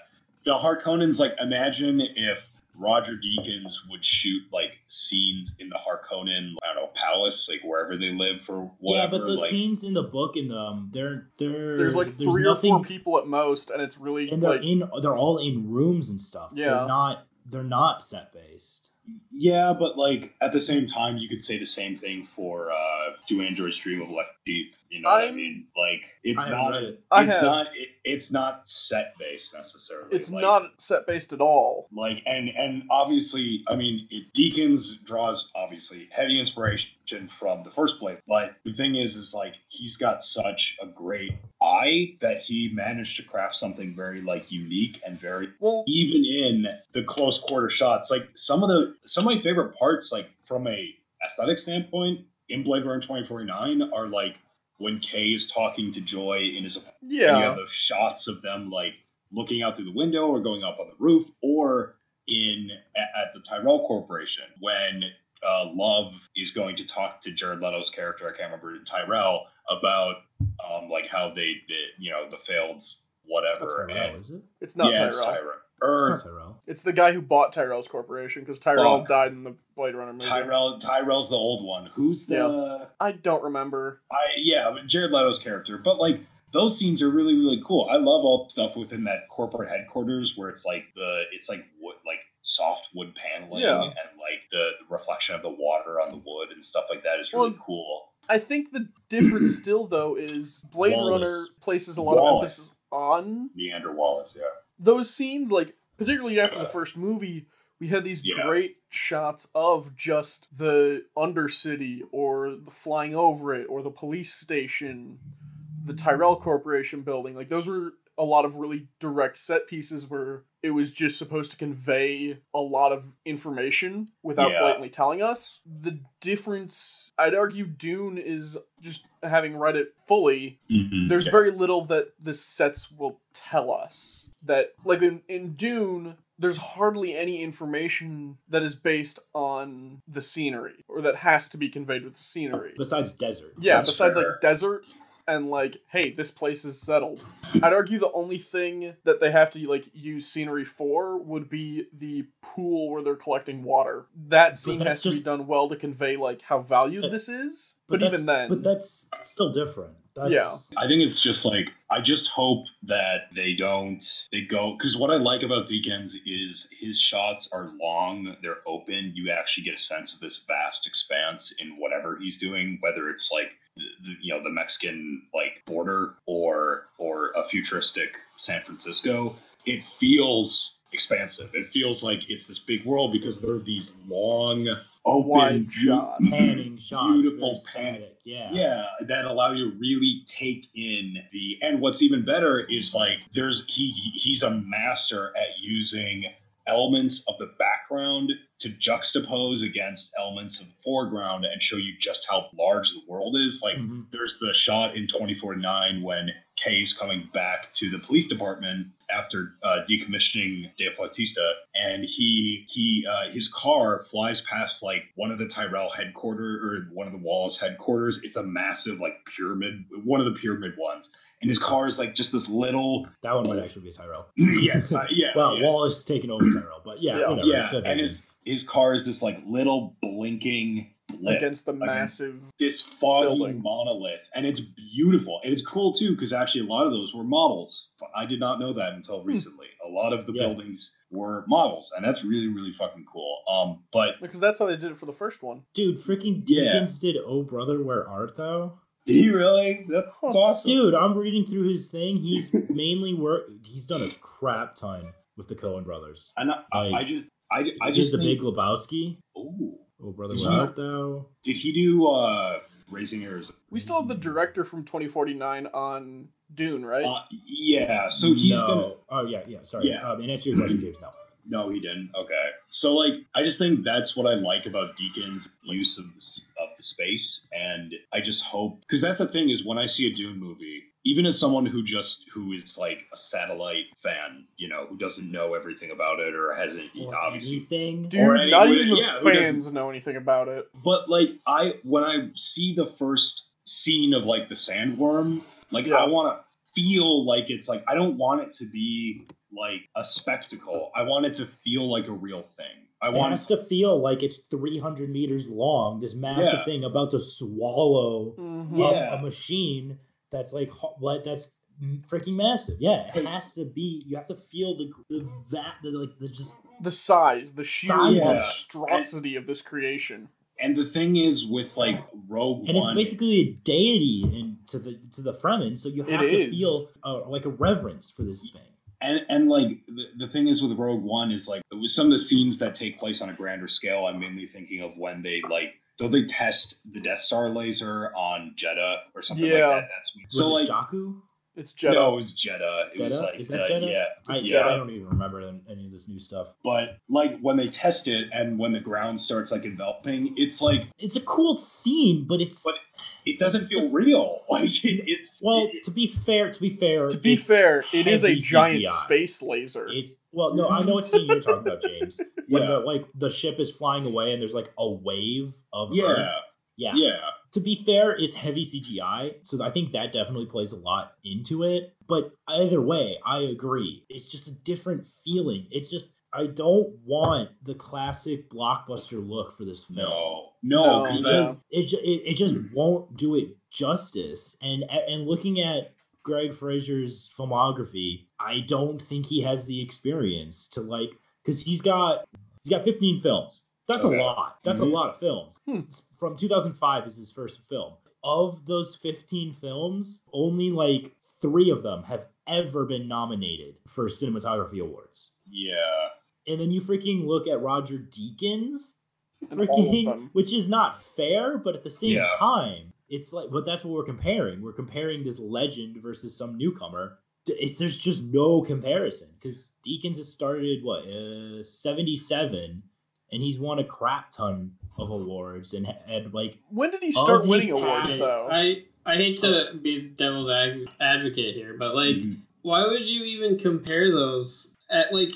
The Harkonnens, like, imagine if Roger Deakins would shoot, like, scenes in the Harkonnen, I don't know, palace, like, wherever they live for Yeah, but the like, scenes in the book and um they're they're There's like there's three nothing, or four people at most, and it's really and they're like in they're all in rooms and stuff. Yeah. They're not they're not set based. Yeah, but, like, at the same time, you could say the same thing for uh, Do Androids Dream of Electric Sheep. You know what I mean? Like, it's I haven't it. It's not. It, it's not set based necessarily. it's Like, not set based at all. like and and obviously i mean it, deakins draws obviously heavy inspiration from the first blade but the thing is is like he's got such a great eye that he managed to craft something very like unique and very Well, even in the close quarter shots like some of the some of my favorite parts like from a aesthetic standpoint in blade runner 2049 are like when kay is talking to joy in his apartment and you yeah, have those shots of them like looking out through the window or going up on the roof or in at, at the Tyrell Corporation when uh, Love is going to talk to Jared Leto's character I can't remember Tyrell about um, like how they did you know the failed whatever not Tyrell, and- is it? it's not yeah Tyrell. it's Tyrell It's Tyrell. It's the guy who bought Tyrell's corporation because Tyrell Fuck. died in the Blade Runner movie. Tyrell Tyrell's the old one who's the Yeah. I don't remember. I yeah, Jared Leto's character. But like those scenes are really really cool. I love all the stuff within that corporate headquarters where it's like the it's like wood like soft wood paneling Yeah. and like the, the reflection of the water on the wood and stuff like that is really Well, cool. I think the difference still though is Blade Wallace. Runner places a lot of emphasis on Niander Wallace, yeah. Those scenes, like particularly after the uh, first movie, we had these Yeah. great shots of just the Undercity or the flying over it or the police station, the Tyrell Corporation building. Like those were a lot of really direct set pieces where it was just supposed to convey a lot of information without Yeah. blatantly telling us. The difference, I'd argue, Dune is just having read it fully mm-hmm. there's Yeah. very little that the sets will tell us that like in, in dune there's hardly any information that is based on the scenery or that has to be conveyed with the scenery Besides desert. yeah That's besides fair. like desert and like hey this place is settled i'd argue the only thing that they have to like use scenery for would be the pool where they're collecting water that scene that's has to be done well to convey like how valued That- this is but, that's- even then But that's still different. That's, Yeah. I think it's just like I just hope that they don't they go because what I like about Deakins is his shots are long, they're open. You actually get a sense of this vast expanse in whatever he's doing, whether it's like the, the, you know the Mexican like border or or a futuristic San Francisco. It feels expansive. It feels like it's this big world because there are these long oh open beau- shots. Panning shots, Beautiful pan- Yeah. yeah that allow you to really take in the and what's even better is like there's he he's a master at using elements of the background to juxtapose against elements of the foreground and show you just how large the world is like Mhm. there's the shot in 2049 when Kay's coming back to the police department after uh, decommissioning De Flautista, and he he uh, his car flies past like one of the Tyrell headquarters or one of the Wallace headquarters. It's a massive like pyramid, one of the pyramid ones, and his car is like just this little That one might actually be Tyrell. yeah uh, yeah Well, yeah. Wallace is taking over Tyrell, but yeah, Yeah. whatever. Yeah, and vision. his his car is this like little blinking lit against the massive. this foggy building. monolith, and it's beautiful. And it's cool too because actually a lot of those were models. I did not know that until recently. A lot of the Yeah. buildings were models, and that's really really fucking cool. Um, but Because that's how they did it for the first one. Dude, freaking Yeah. Did "Oh Brother, Where Art Thou." Did he really? That's awesome. Dude, I'm reading through his thing. He's mainly work. He's done a crap ton with the Coen brothers. And I, I, I just I, I He just the think, Big Lebowski. Ooh. Oh brother, Did where he- art thou? Did he do uh Raising Arizona? We still have the director from 2049 on Dune, right? Uh, yeah, so he's no. gonna Oh yeah, yeah. Sorry. Yeah. Um, in answer to your question, James, no. No, he didn't. Okay. So like I just think that's what I like about Deakins' use of the, of the space and I just hope cuz that's the thing is when I see a Dune movie even as someone who just who is like a satellite fan, you know, who doesn't know everything about it or hasn't Or obviously anything. Dude, or any- not even the yeah, who fans know anything about it. but like I when I see the first scene of like the sandworm, like Yeah. I want to feel like it's like I don't want it to be like a spectacle. I want it to feel like a real thing. I It want has to feel like it's 300 meters long. This massive Yeah. thing about to swallow Mhm. a- Yeah. a, machine that's like what that's freaking massive. Yeah, it has to be. You have to feel the the that the like the just The size, the sheer Size. Yeah. monstrosity of this creation. And the thing is with like Rogue and it's basically a deity in, to the to the Fremen. So you It have to is. feel uh, like a reverence for this thing. And and like the, the thing is with Rogue One is like with some of the scenes that take place on a grander scale. I'm mainly thinking of when they like don't they test the Death Star laser on Jedha or something Yeah. like that. That's Was so it like Jakku? It's Jedha. no, it was Jedha. It was like Is that uh, Jedha? yeah, I, It's yeah. I don't even remember any- any of this new stuff. But like when they test it and when the ground starts like enveloping, it's like It's a cool scene, but it's But it doesn't It's feel just- real. Like it, it's well. it- to be fair, to be fair, to be fair, it is a giant CGI. space laser. It's well, no, I know what scene you're talking about, James. When yeah, the like the ship is flying away and there's like a wave of yeah, Earth. yeah. yeah. To be fair, it's heavy CGI, so I think that definitely plays a lot into it. But either way, I agree. It's just a different feeling. It's just I don't want the classic blockbuster look for this film. No, no, No, because yeah. that it, it it just won't do it justice. And and looking at Greig Fraser's filmography, I don't think he has the experience to like because he's got he's got 15 films. That's Okay. a lot. That's Mhm. a lot of films. Hmm. From 2005 is his first film. Of those 15 films, only like three of them have ever been nominated for cinematography awards. yeah, And then you freaking look at Roger Deakins, And all of freaking, which is not fair, but at the same Yeah. time, it's like, but that's what we're comparing. We're comparing this legend versus some newcomer. It- there's just no comparison because Deakins has started what uh, 77, and he's won a crap ton of awards and had like When did he start his winning awards, past- though? I I hate to be devil's ad- advocate here, but like, Mhm. why would you even compare those? At like,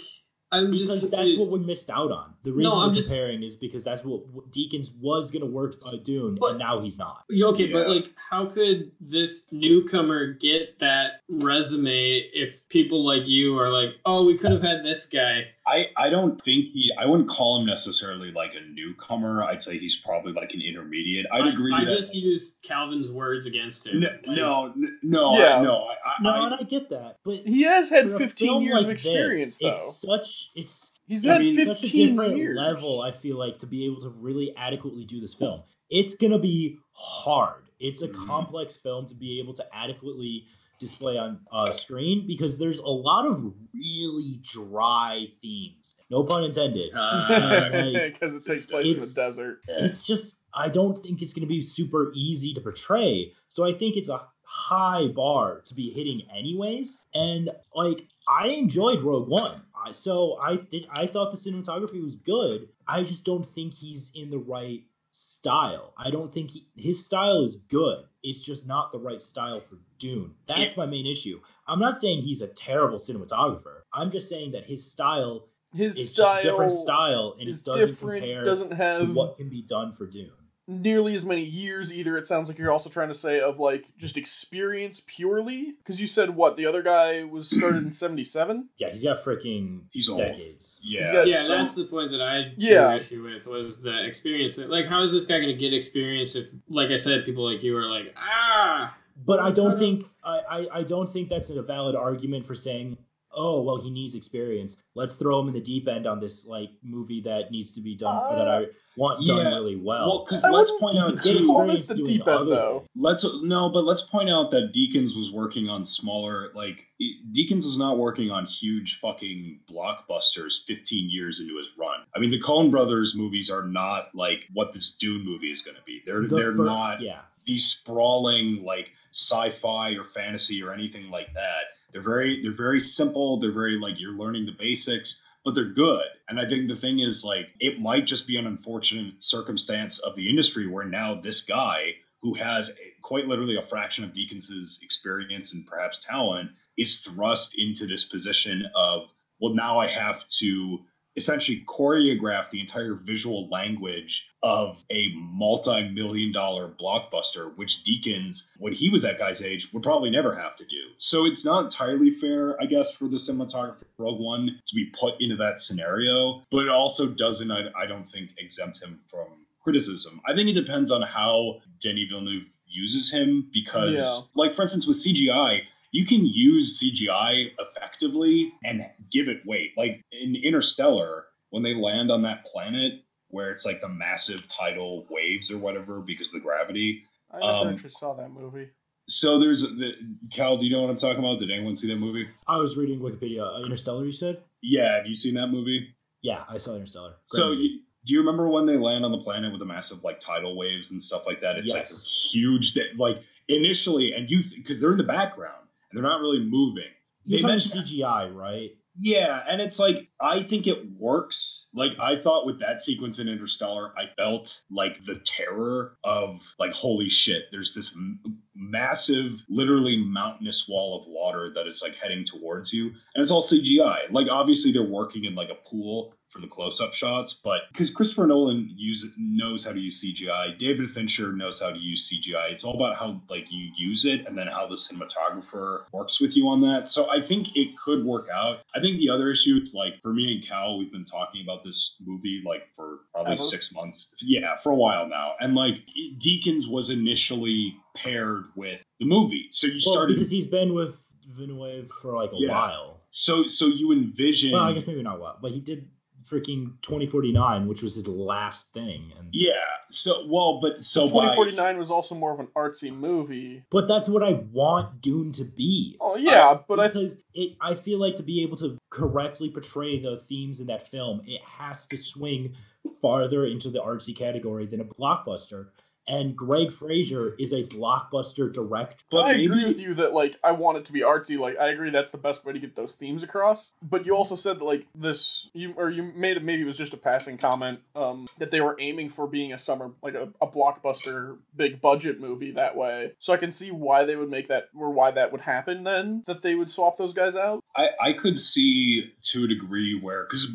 I'm just because that's what we missed out on. The reason I'm we're just- comparing is because that's what, what Deakins was gonna work uh, Dune, But- and now he's not. Yeah, Okay, but like, how could this newcomer get that resume if people like you are like, oh, we could have had this guy? I I don't think he. I wouldn't call him necessarily like a newcomer. I'd say he's probably like an intermediate. I'd I- agree I, that. I just used Calvin's words against him. no, Like, no, no, Yeah. I, no. I, I, No, I, and I get that, but He has had 15 years like of experience, this, though. It's such it's He's it's had mean, such a different years. level. I feel like to be able to really adequately do this film, it's gonna be hard. It's a Mhm. complex film to be able to adequately display on uh, screen because there's a lot of really dry themes. No pun intended. like, Because it takes place in the desert. it's just I don't think it's going to be super easy to portray. So I think it's a high bar to be hitting anyways. And like I enjoyed Rogue One. So I did I thought the cinematography was good. I just don't think he's in the right style. I don't think he, his style is good. It's just not the right style for Dune. That's my main issue. I'm not saying he's a terrible cinematographer. I'm just saying that his style His is style just different style and it doesn't compare Doesn't to have what can be done for Dune. Nearly as many years either. It sounds like you're also trying to say of like just experience purely because you said what the other guy was started in '77. Yeah, he's got freaking He's old. decades. Yeah, got- Yeah, so- that's the point that I Yeah. took issue with was the experience. That, like, how is this guy going to get experience if, like I said, people like you are like, ah, But I don't think I, I, I don't think that's a valid argument for saying, oh well, he needs experience. Let's throw him in the deep end on this like movie that needs to be done or that I want done Yeah. really well. well, because let's point out can get too. Experience this the doing deep end, other though. things. Let's no, but let's point out that Deakins was working on smaller. Like Deakins was not working on huge fucking blockbusters. Fifteen years into his run, I mean, the Coen Brothers movies are not like what this Dune movie is going to be. They're The they're fir- not Yeah, these sprawling like sci-fi or fantasy or anything like that. They're very they're very simple. They're very like you're learning the basics, but they're good. And I think the thing is like it might just be an unfortunate circumstance of the industry where now this guy who has quite literally a fraction of Deakins's experience and perhaps talent is thrust into this position of well now I have to essentially choreograph the entire visual language of a multi-million dollar blockbuster which deakins when he was that guy's age would probably never have to do so it's not entirely fair i guess for the cinematographer rogue one to be put into that scenario but it also doesn't i, I don't think exempt him from criticism i think it depends on how denis villeneuve uses him because Yeah. like for instance with cgi you can use CGI effectively and give it weight. Like in Interstellar, when they land on that planet where it's like the massive tidal waves or whatever because of the gravity. I never Um, actually saw that movie. So there's the Cal. Do you know what I'm talking about? Did anyone see that movie? I was reading Wikipedia. Uh, Interstellar, you said? Yeah, have you seen that movie? Yeah, I saw Interstellar. Great So you, do you remember when they land on the planet with the massive like tidal waves and stuff like that? It's like huge. That like initially, and you because they're in the background and they're not really moving. you're they mentioned- CGI, right? Yeah, and it's like I think it works. Like I thought with that sequence in Interstellar, I felt like the terror of like holy shit. There's this m- massive, literally mountainous wall of water that is like heading towards you, and it's all CGI. Like obviously they're working in like a pool for the close-up shots, but because Christopher Nolan use knows how to use CGI, David Fincher knows how to use CGI. It's all about how like you use it and then how the cinematographer works with you on that. So I think it could work out. I think the other issue is like for me and Cal, we've been talking about this movie like for probably Ever? six months. Yeah, for a while now. And like Deakins was initially paired with the movie. So you Well, started because he's been with Villeneuve for like a Yeah. while. so so you envision Well, I guess maybe not a while, but he did freaking 2049, which was his last thing. And Yeah. So well, but so by- 2049 was also more of an artsy movie. But that's what I want Dune to be. Oh yeah, but I because it, I feel like to be able to correctly portray the themes in that film, it has to swing farther into the artsy category than a blockbuster. And Greig Fraser is a blockbuster director. But I maybe agree with you that like I want it to be artsy. Like I agree that's the best way to get those themes across. But you also said that like this you or you made it maybe it was just a passing comment um that they were aiming for being a summer like a, a blockbuster big budget movie that way. So I can see why they would make that or why that would happen then that they would swap those guys out. I, I could see to a degree where because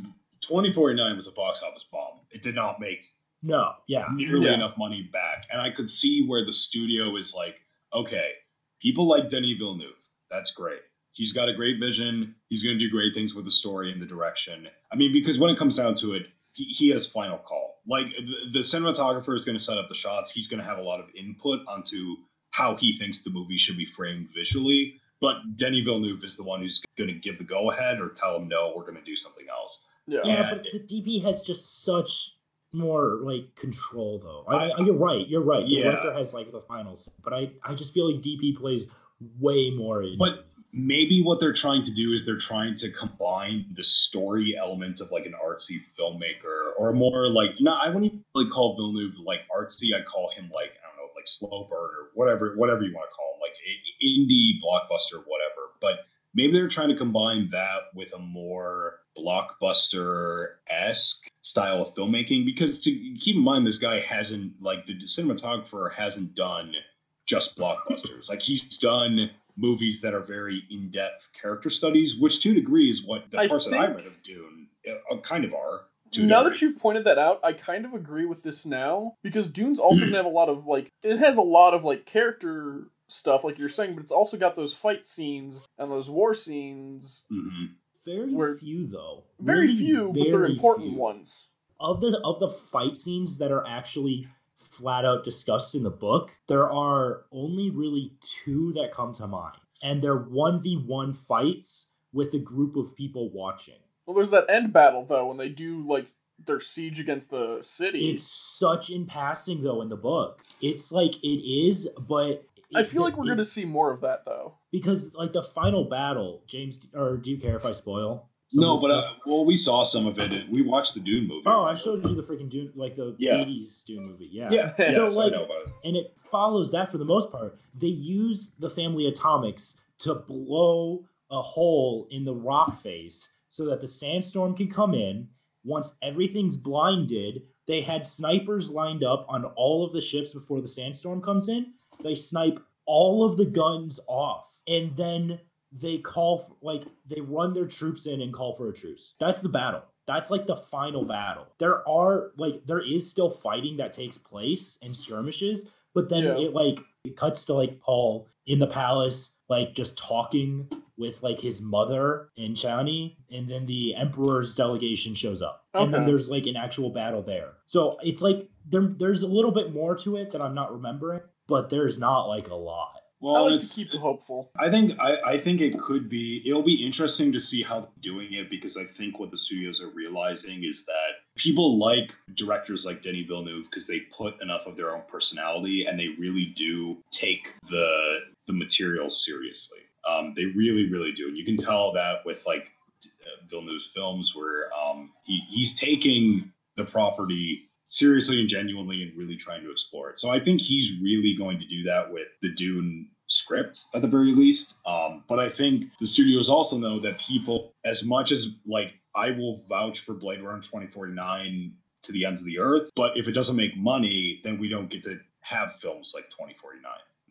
2049 was a box office bomb. It did not make No, yeah. nearly Yeah. enough money back. And I could see where the studio is like, okay, people like Denis Villeneuve. That's great. He's got a great vision. He's going to do great things with the story and the direction. I mean, because when it comes down to it, he, he has final call. Like the, the cinematographer is going to set up the shots. He's going to have a lot of input onto how he thinks the movie should be framed visually. But Denis Villeneuve is the one who's going to give the go ahead or tell him, no, we're going to do something else. Yeah. Yeah, Yeah. but the DP has just such more like control though. I, I, you're right. You're right. The Yeah. director has like the finals, but I I just feel like DP plays way more. Into But maybe what they're trying to do is they're trying to combine the story element of like an artsy filmmaker or more like no, I wouldn't even really call Villeneuve like artsy. I'd call him like I don't know, like slow burn or whatever, whatever you want to call him, like indie blockbuster, whatever. But maybe they're trying to combine that with a more blockbuster esque style of filmmaking because to keep in mind this guy hasn't like the cinematographer hasn't done just blockbusters. Like he's done movies that are very in-depth character studies which to a degree is what the I parts that i read of dune uh, kind of are now that you've pointed that out, I kind of agree with this now because Dune's also gonna have a lot of like it has a lot of like character stuff, like you're saying, but it's also got those fight scenes and those war scenes. Mhm. Very Where- few though. Very Really few, but they're important few. ones. Of the of the fight scenes that are actually flat out discussed in the book, there are only really two that come to mind. And they're 1v1 fights with a group of people watching. Well, there's that end battle though when they do like their siege against the city. It's such in passing though in the book. It's like it is, but I it- feel like we're it- gonna see more of that though. because like the final battle, James, or do you care if I spoil? No, but uh, well, we saw some of it. We watched the Dune movie. oh, I showed you the freaking Dune, like the Yeah. '80s Dune movie. Yeah, Yeah, yeah So, so like- I know about it. and it follows that for the most part. They use the family atomics to blow a hole in the rock face so that the sandstorm can come in. Once everything's blinded, they had snipers lined up on all of the ships before the sandstorm comes in. They snipe all of the guns off, and then they call for, like they run their troops in and call for a truce. That's the battle. That's like the final battle. There are like there is still fighting that takes place and skirmishes, but then Yeah. it like it cuts to like Paul in the palace, like just talking with like his mother and Chani, and then the Emperor's delegation shows up. And then there's like an actual battle there. So it's like there there's a little bit more to it that I'm not remembering, but there's not like a lot. Well, I like it's, to keep hopeful. I think I, I think it could be it'll be interesting to see how they're doing it because I think what the studios are realizing is that people like directors like Denny Villeneuve because they put enough of their own personality and they really do take the the material seriously. Um, they really really do, and you can tell that with like d- uh, Villeneuve's films where um, he he's taking the property seriously and genuinely and really trying to explore it. So I think he's really going to do that with the Dune script at the very least. Um, but I think the studios also know that people, as much as like I will vouch for Blade Runner 2049 to the ends of the earth, but if it doesn't make money, then we don't get to have films like 2049.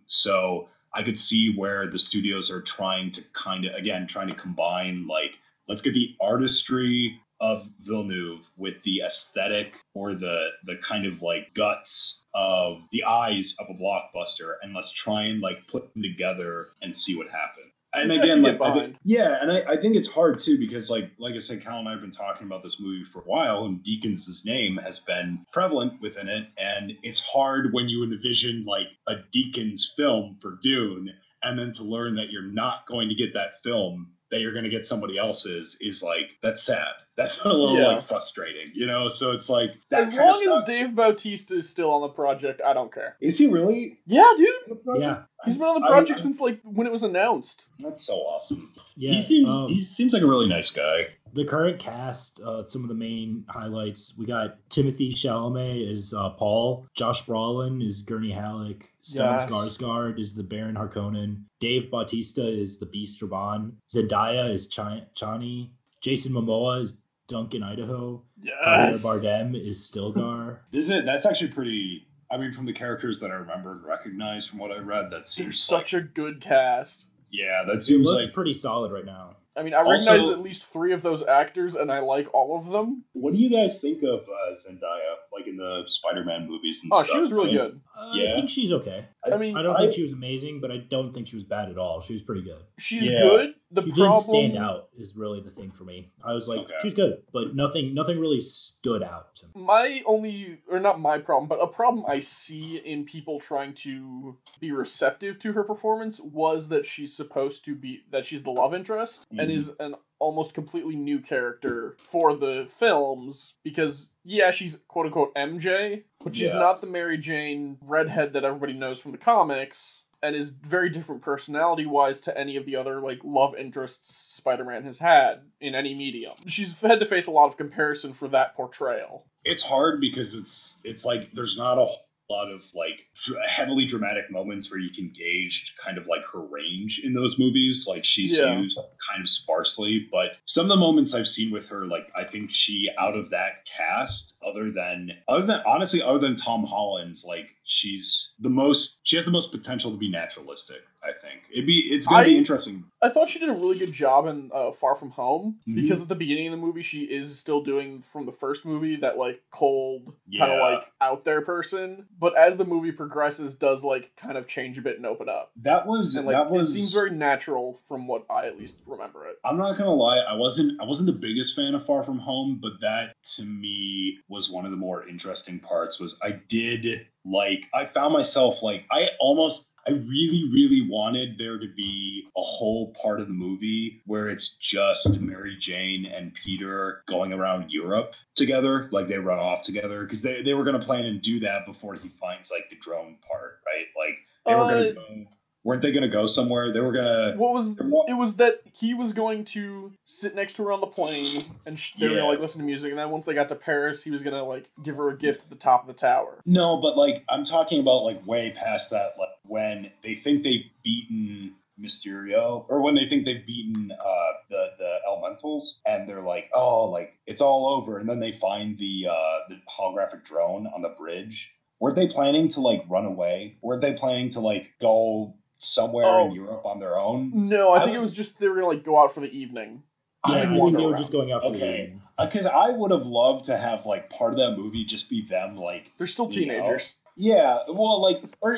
So I could see where the studios are trying to kind of again trying to combine like let's get the artistry of Villeneuve with the aesthetic or the the kind of like guts of the eyes of a blockbuster and let's try and like put them together and see what happens. And Which I again, like I think, yeah, and I, I think it's hard too because like like I said, Cal and I have been talking about this movie for a while, and Deakins' name has been prevalent within it, and it's hard when you envision like a Deakins film for Dune, and then to learn that you're not going to get that film, that you're going to get somebody else's, is like that's sad. That's a little Yeah. like frustrating, you know. So it's like that As kinda long as. Dave Bautista is still on the project, I don't care. is he really? Yeah, dude. on the project? Yeah. He's been on the I- project I- since like when it was announced. That's so awesome. Yeah, he seems um, he seems like a really nice guy. The current cast, uh, some of the main highlights. We got Timothée Chalamet as uh, Paul, Josh Brolin is Gurney Halleck, Stellan Yes. Skarsgård is the Baron Harkonnen, Dave Bautista is the Beast Rabban, Zendaya is Ch- Chani, Jason Momoa is Duncan Idaho, Yes. Javier Bardem is Stilgar. Isn't it? That's actually pretty. I mean, from the characters that I remember and recognize from what I read, that They're such like, a good cast. yeah, that It seems looks like. pretty solid right now. I mean, I Also- recognize at least three of those actors, and I like all of them. What do you guys think of uh, Zendaya, like in the Spider-Man movies and Oh, stuff? she was really I mean, good. Uh, Yeah. I think she's okay. I mean, I don't think she was amazing, but I don't think she was bad at all. She was pretty good. she's Yeah. good. The she problem didn't stand out is really the thing for me. I was like, Okay. she's good, but nothing nothing really stood out to me. my only or not my problem but a problem i see in people trying to be receptive to her performance was that she's supposed to be that she's the love interest and Mhm. is an almost completely new character for the films because yeah she's quote unquote mj but she's Yeah. not the mary jane redhead that everybody knows from the comics and is very different personality wise to any of the other like love interests Spider-Man has had in any medium. She's had to face a lot of comparison for that portrayal. it's hard because it's it's like there's not a lot of like dr- heavily dramatic moments where you can gauge kind of like her range in those movies like she's Yeah. used kind of sparsely but some of the moments i've seen with her like i think she out of that cast other than other than honestly other than tom holland like she's the most she has the most potential to be naturalistic i think It'd be it's gonna I- be interesting. I thought she did a really good job in uh, Far From Home Mhm. because at the beginning of the movie she is still doing from the first movie that like cold kind of like out there person, but as the movie progresses, does like kind of change a bit and open up. That was And like that was it seems very natural from what I at least remember it. I'm not gonna lie, I wasn't I wasn't the biggest fan of Far From Home, but that to me was one of the more interesting parts. Was I did like I found myself like I almost I really really wanted there to be a whole part of the movie where it's just Mary Jane and Peter going around Europe together, like they run off together because they they were gonna plan and do that before he finds like the drone part, right? Like they were Uh, gonna go, weren't they gonna go somewhere? They were gonna. What was it was that he was going to sit next to her on the plane and sh- they were gonna like listen to music, and then once they got to Paris, he was gonna like give her a gift at the top of the tower. No, but like I'm talking about like way past that, like when they think they've beaten Mysterio, or when they think they've beaten uh, the the Elementals, and they're like, oh, like it's all over, and then they find the uh, the holographic drone on the bridge. Weren't they planning to like run away? Weren't they planning to like go somewhere in Oh. Europe on their own? No, I, I think it was- was just they were gonna like go out for the evening. Yeah, I I, think they were around. just going out for the Okay. evening. Because I would have loved to have like part of that movie just be them like They're still You know? teenagers. Yeah, well, like, or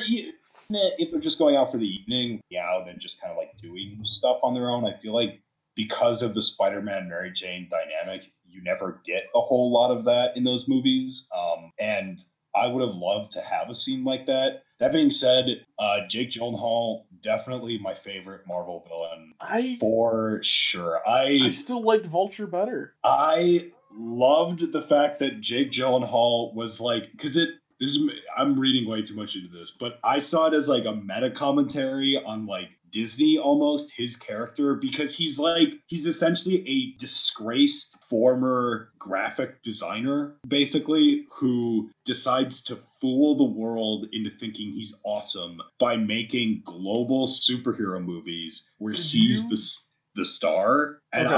if they're just going out for the evening, yeah, out and just kind of like doing stuff on their own, I feel like because of the Spider-Man Mary Jane dynamic, you never get a whole lot of that in those movies. Um, and I would have loved to have a scene like that. That being said, uh, Jake Gyllenhaal definitely my favorite Marvel villain I for sure. I still liked Vulture better. I loved the fact that Jake Gyllenhaal was like, because it this is I'm reading way too much into this, but I saw it as like a meta commentary on like Disney almost his character because he's like he's essentially a disgraced former graphic designer basically who decides to fool the world into thinking he's awesome by making global superhero movies where he's the the star and Okay.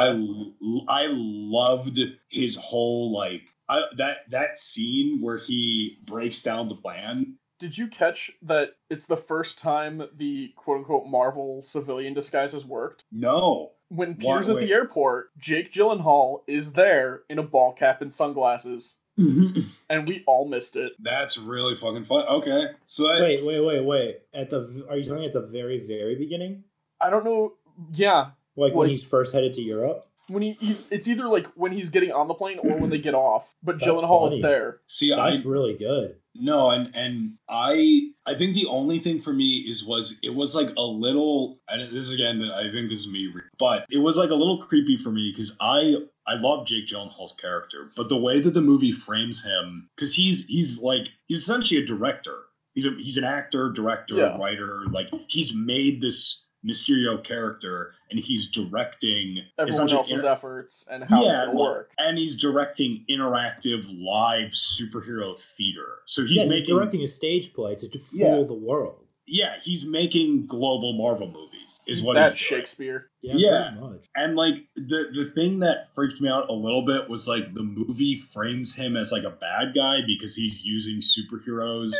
I I loved his whole like I, that that scene where he breaks down the plan Did you catch that it's the first time the quote unquote Marvel civilian disguise has worked? no When Why- Peter's at the airport, Jake Gyllenhaal is there in a ball cap and sunglasses, and we all missed it. that's really fucking fun okay so I, Wait, wait, wait, wait. At the are you talking at the very, very beginning? I don't know. Yeah, Like when he's first headed to Europe? when he, he it's either like when he's getting on the plane or when they get off. But That's Gyllenhaal is there. see I That's really good. No, and and I I think the only thing for me is was it was like a little and this again I think this is me but it was like a little creepy for me because I I love Jake Gyllenhaal's character but the way that the movie frames him because he's he's like he's essentially a director he's a he's an actor director Yeah. writer like he's made this Mysterio character and he's directing Everyone else's inter- efforts and how it's gonna work. and he's directing interactive live superhero theater so he's yeah, making he's directing a stage play to, to fool Yeah. the world. yeah, he's making global Marvel movies. Is what That's he's doing. Shakespeare. Yeah, Yeah. pretty much. And like the the thing that freaked me out a little bit was like the movie frames him as like a bad guy because he's using superheroes.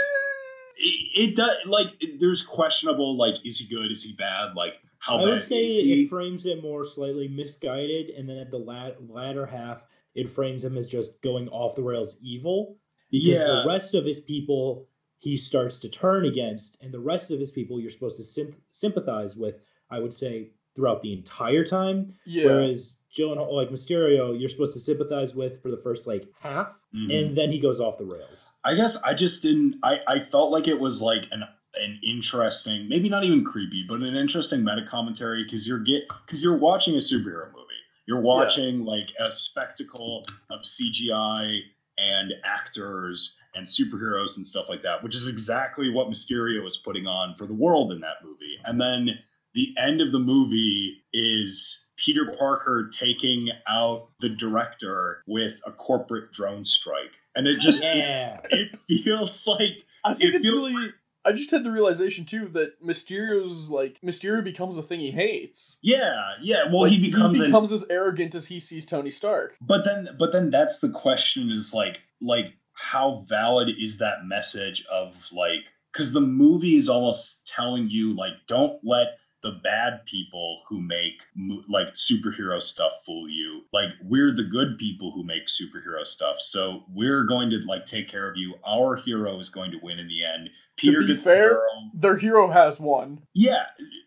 It, it does like there's questionable like is he good is he bad like how I would say is he? it frames it more slightly misguided, and then at the lat- latter half, it frames him as just going off the rails evil. Because Yeah. the rest of his people he starts to turn against, and the rest of his people you're supposed to symp- sympathize with, I would say, throughout the entire time. Yeah. Whereas Gyllenhaal, like Mysterio, you're supposed to sympathize with for the first like half, Mhm. and then he goes off the rails. I guess I just didn't. I I felt like it was like an an interesting, maybe not even creepy, but an interesting meta commentary because you're get because you're watching a superhero movie. You're watching like a spectacle of CGI and actors and superheroes and stuff like that, which is exactly what Mysterio is putting on for the world in that movie. And then the end of the movie is Peter Parker taking out the director with a corporate drone strike. And it just Yeah. it feels like I think it it's feels- really. I just had the realization too that Mysterio's like Mysterio becomes a thing he hates. yeah, yeah. Well, Like, he becomes, an- becomes as arrogant as he sees Tony Stark. but then but then that's the question is like like how valid is that message of like because the movie is almost telling you like don't let the bad people who make like superhero stuff fool you. Like we're the good people who make superhero stuff. So we're going to like take care of you. Our hero is going to win in the end. Peter be gets fair- girl. Their hero has won. Yeah,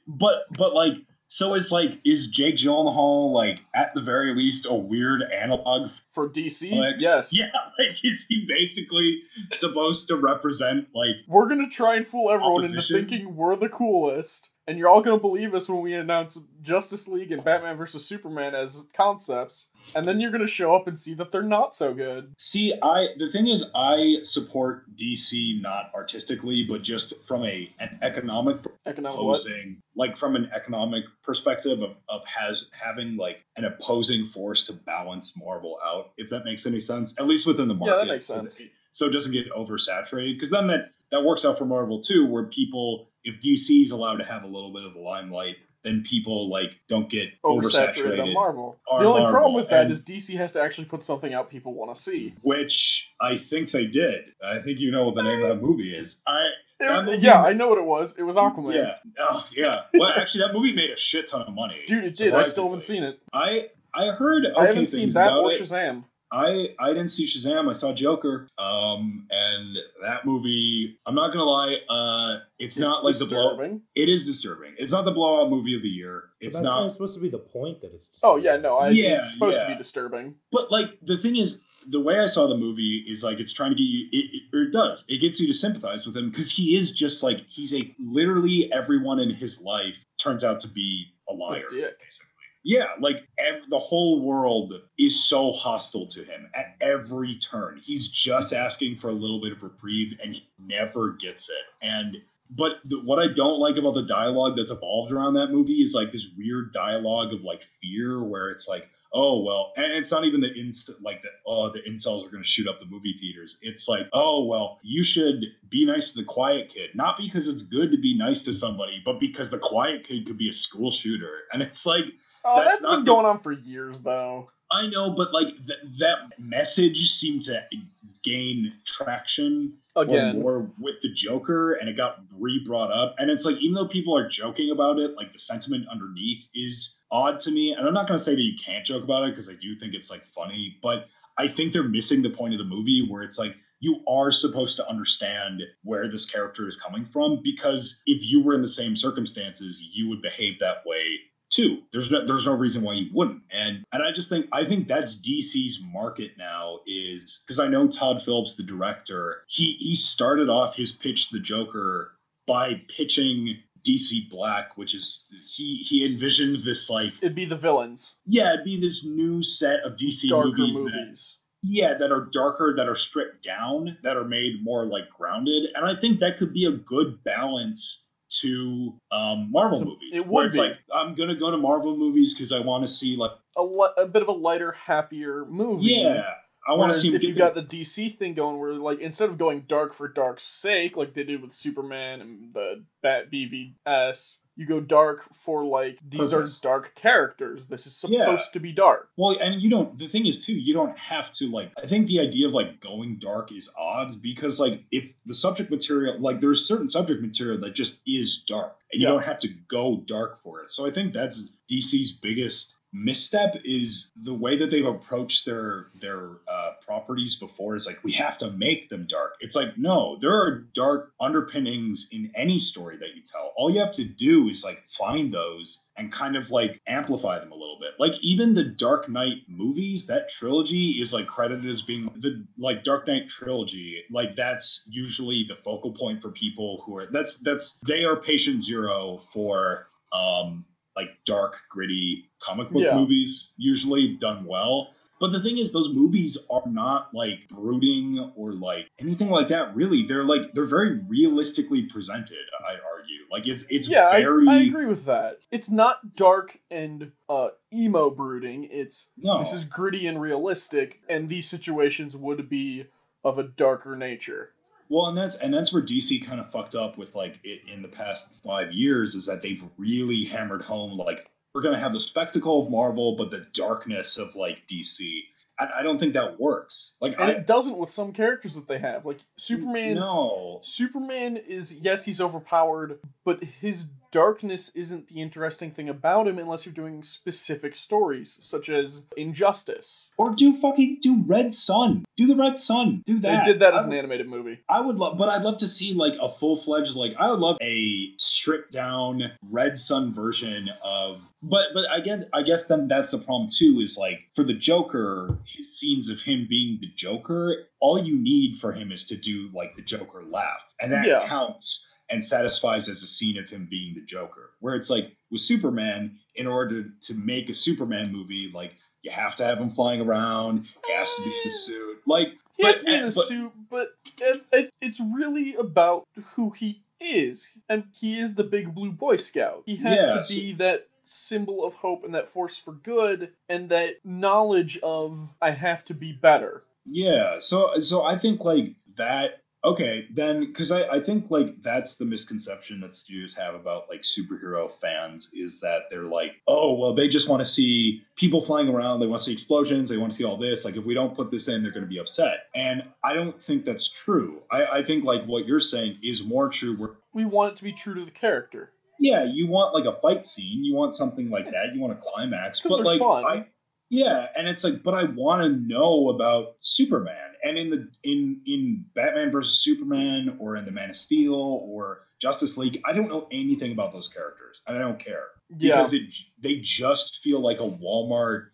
but but like so it's like is Jake Gyllenhaal like at the very least a weird analog For DC, yes. Yeah, like is he basically supposed to represent like We're gonna try and fool everyone Opposition? into thinking we're the coolest, and you're all gonna believe us when we announce Justice League and Batman vs Superman as concepts, and then you're gonna show up and see that they're not so good. See, I the thing is, I support DC not artistically, but just from a an economic Economic what? opposing, like from an economic perspective of of has having like an opposing force to balance Marvel out, if that makes any sense, at least within the market. Yeah, that makes so sense. it- so it doesn't get oversaturated, because then that that works out for Marvel too, where people, if DC is allowed to have a little bit of the limelight, then people like don't get Oversaturated on Marvel. The only Marvel, problem with that and- is DC has to actually put something out people want to see. which I think they did. I think you know what the name of that movie is. I It- movie- yeah, I know what it was. It was Aquaman. yeah, oh yeah. Well, actually, that movie made a shit ton of money. Dude, it did. I still haven't seen it. I I heard okay I haven't seen that or it. Shazam. I I didn't see Shazam. I saw Joker. Um, and that movie, I'm not gonna lie. Uh, it's, not like the blow. It is disturbing. It's not the blowout movie of the year. It's that's kind not. of supposed to be the point that it's. Oh yeah, no, I, Yeah, it's supposed to be disturbing. But like the thing is, the way I saw the movie is like it's trying to get you. It, it, or it does. It gets you to sympathize with him because he is just like he's a literally everyone in his life turns out to be a liar. dick. Basically. Yeah, like ev- the whole world is so hostile to him at every turn. He's just asking for a little bit of reprieve, and he never gets it. And but the, what I don't like about the dialogue that's evolved around that movie is like this weird dialogue of like fear, where it's like, oh well, and it's not even the inst like the oh the incels are going to shoot up the movie theaters. It's like, oh well, you should be nice to the quiet kid, not because it's good to be nice to somebody, but because the quiet kid could be a school shooter, and it's like. Oh, That's that's been the- going on for years though. I know, but like th- that message seemed to gain traction Again, more with the Joker, and it got re-brought up. And it's like even though people are joking about it, like the sentiment underneath is odd to me. And I'm not going to say that you can't joke about it because I do think it's like funny, but I think they're missing the point of the movie where it's like you are supposed to understand where this character is coming from because if you were in the same circumstances, you would behave that way too. There's no there's no reason why you wouldn't. And and I just think I think that's DC's market now is because I know Todd Phillips, the director, he he started off his pitch to the Joker by pitching DC Black, which is he he envisioned this like it'd be the villains, yeah, it'd be this new set of DC darker movies, movies. that yeah, that are darker, that are stripped down, that are made more like grounded. And I think that could be a good balance to um, Marvel So movies. it where would it's be. like I'm gonna go to Marvel movies because I want to see like A, li- a bit of a lighter, happier movie. yeah, I want to see. if you got the DC thing going, where like instead of going dark for dark's sake, like they did with Superman and the Bat BVS, you go dark for like these Purpose. are dark characters. This is supposed Yeah. to be dark. Well, and you don't. The thing is, too, you don't have to like. I think the idea of like going dark is odd because like if the subject material, like there's certain subject material that just is dark, and you Yeah. don't have to go dark for it. So I think that's DC's biggest misstep is the way that they've approached their their uh, properties before is like we have to make them dark. It's like no there are dark underpinnings in any story that you tell. All you have to do is like find those and kind of like amplify them a little bit. Like even the dark knight movies that trilogy is like credited as being the like dark knight trilogy. Like that's usually the focal point for people who are that's that's they are patient zero for um like dark, gritty comic book Yeah. movies, usually done well. But the thing is, those movies are not like brooding or like anything like that. Really, they're like they're very realistically presented. I'd argue, like it's it's yeah, I, I agree with that. It's not dark and uh, emo brooding. It's no. this is gritty and realistic, and these situations would be of a darker nature. Well, and that's and that's where DC kind of fucked up with like it in the past five years is that they've really hammered home like we're gonna have the spectacle of Marvel, but the darkness of like DC. I, I don't think that works. Like And I it doesn't with some characters that they have. Like Superman no. Superman is yes, he's overpowered, but his darkness isn't the interesting thing about him unless you're doing specific stories, such as Injustice. Or do fucking do Red Sun. Do the Red Sun. Do that. They did that I as an animated movie. I would love, but I'd love to see like a full fledged, like I would love a stripped down Red Sun version of. But but again, I guess then that's the problem too. Is like for the Joker, his scenes of him being the Joker, all you need for him is to do like the Joker laugh, and that Yeah. counts and satisfies as a scene of him being the Joker. Where it's like with Superman, in order to make a Superman movie, like you have to have him flying around, he has to be in the mm. suit, like. He has But- to be in the suit, but it, it, it's really about who he is, and he is the big blue Boy Scout. He has Yeah, to so- be that symbol of hope and that force for good, and that knowledge of I have to be better. Yeah, so so I think like that. Okay, then because I I think like that's the misconception that studios have about like superhero fans is that they're like, oh well, they just want to see people flying around, they want to see explosions, they want to see all this. Like if we don't put this in, they're going to be upset. And I don't think that's true. I I think like what you're saying is more true. Where We want it to be true to the character. yeah, you want like a fight scene, you want something like that, you want a climax, but like fun. I yeah, and it's like, but I want to know about Superman, and in the in in Batman versus Superman, or in the Man of Steel, or Justice League, I don't know anything about those characters, I don't care. Yeah, because it they just feel like a Walmart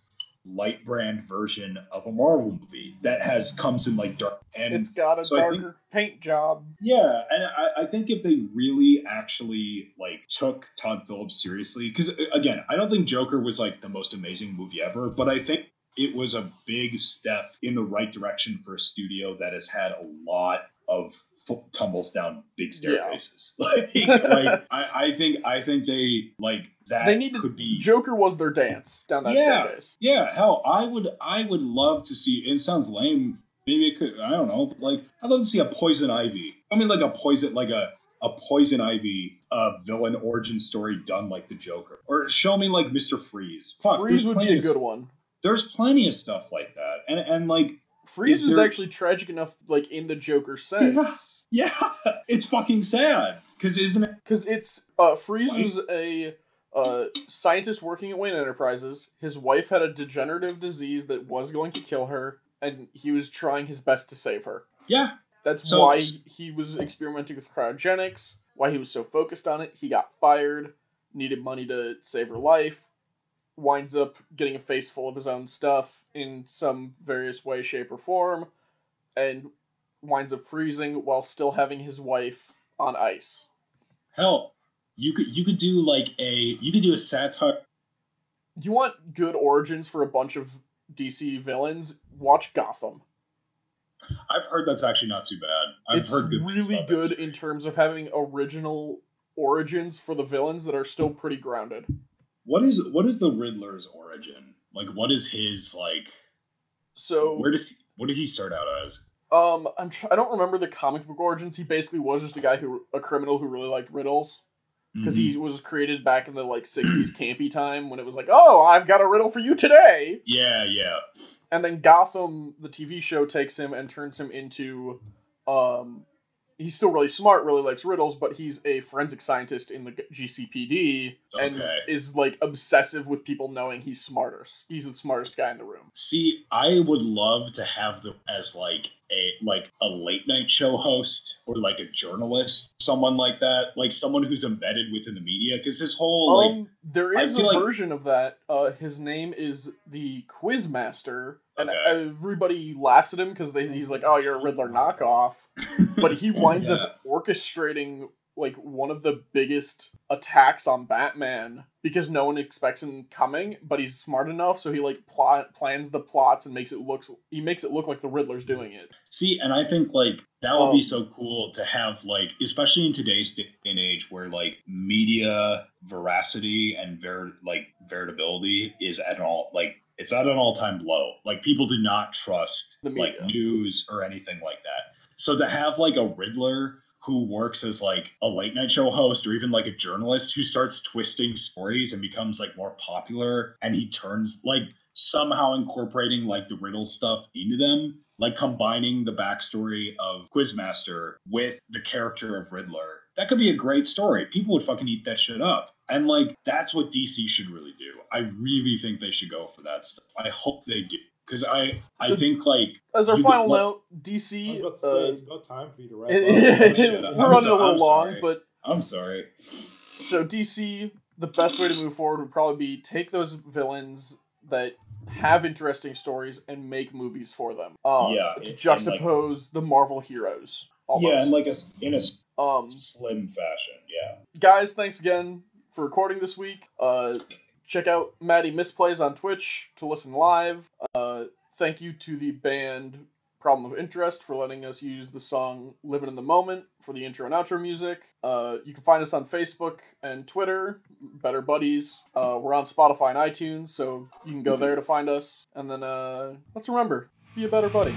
light brand version of a Marvel movie that has comes in like dark and it's got a so I think- darker paint job. yeah, and I, I think if they really actually like took Todd Phillips seriously, because uh, again, I don't think Joker was like the most amazing movie ever, but I think it was a big step in the right direction for a studio that has had a lot of tumbles down big staircases. Like, like I, I think I think they like that. They needed could be Joker was their dance down that Yeah. staircase. yeah, hell, I would I would love to see it sounds lame. Maybe it could I don't know, like I'd love to see a poison ivy. I mean like a poison like a a poison ivy uh villain origin story done like the Joker. Or show me like Mr. Freeze. Fuck, Freeze would be a good one. There's plenty of stuff like that. And and like Freeze Is actually tragic enough, like in the Joker sense. yeah, it's fucking sad. Cause isn't it Because it's uh, Freeze Right. was a uh, scientist working at Wayne Enterprises. His wife had a degenerative disease that was going to kill her, and he was trying his best to save her. yeah. That's So- why he was experimenting with cryogenics. Why he was so focused on it. He got fired. Needed money to save her life. Winds up getting a face full of his own stuff in some various way, shape, or form, and winds up freezing while still having his wife on ice. Hell, you could you could do like a you could do a satire you want good origins for a bunch of DC villains, watch Gotham. I've heard that's actually not too bad. I've it's heard good really good in terms of having original origins for the villains that are still pretty grounded. What is what is the Riddler's origin? Like, what is his like? So, Where does he, what did he start out as? um, I'm tr- I don't remember the comic book origins. He basically was just a guy who a criminal who really liked riddles because Mm-hmm. he was created back in the like 60s campy time when it was like, "Oh, I've got a riddle for you today." yeah, yeah, and then Gotham, the TV show, takes him and turns him into, um, he's still really smart, really likes riddles, but he's a forensic scientist in the GCPD and Okay. is like obsessive with people knowing he's smarter. He's the smartest guy in the room. See, I would love to have them as like a like a late night show host or like a journalist, someone like that, like someone who's embedded within the media. Because his whole like um, there I a like- version of that. Uh, his name is the Quizmaster, and Okay. everybody laughs at him because he's like, "Oh, you're a Riddler knockoff." but he winds Yeah. up orchestrating like one of the biggest attacks on Batman because no one expects him coming, but he's smart enough so he like plot plans the plots and makes it looks he makes it look like the Riddler's doing it. See, and I think like that would Um, be so cool to have like, especially in today's day and age where like media veracity and ver like veritability is at an all like it's at an all time low. Like people do not trust The like news or anything like that. So to have like a Riddler who works as like a late night show host or even like a journalist who starts twisting stories and becomes like more popular and he turns like somehow incorporating like the riddle stuff into them like combining the backstory of quizmaster with the character of riddler That could be a great story. People would fucking eat that shit up. And like that's what DC should really do. I really think they should go for that stuff. I hope they do. Because I I think like As our final could let- note, I was DC. about to say Uh, it's about time for you to wrap it- up. Oh, we're I'm running so- a little I'm long, sorry. but I'm sorry. so DC, the best way to move forward would probably be take those villains that have interesting stories and make movies for them. Um, Yeah, to and- and, juxtapose the Marvel heroes. Almost. Yeah, and like a, s- in a um, slim fashion. Yeah. guys, thanks again for recording this week. Uh, check out Maddie Misplays on Twitch to listen live. Uh, thank you to the band Problem of Interest for letting us use the song Living in the Moment for the intro and outro music. Uh, you can find us on Facebook and Twitter, Better Buddies. Uh, we're on Spotify and iTunes, so you can go there to find us. And then uh, let's remember be a better buddy.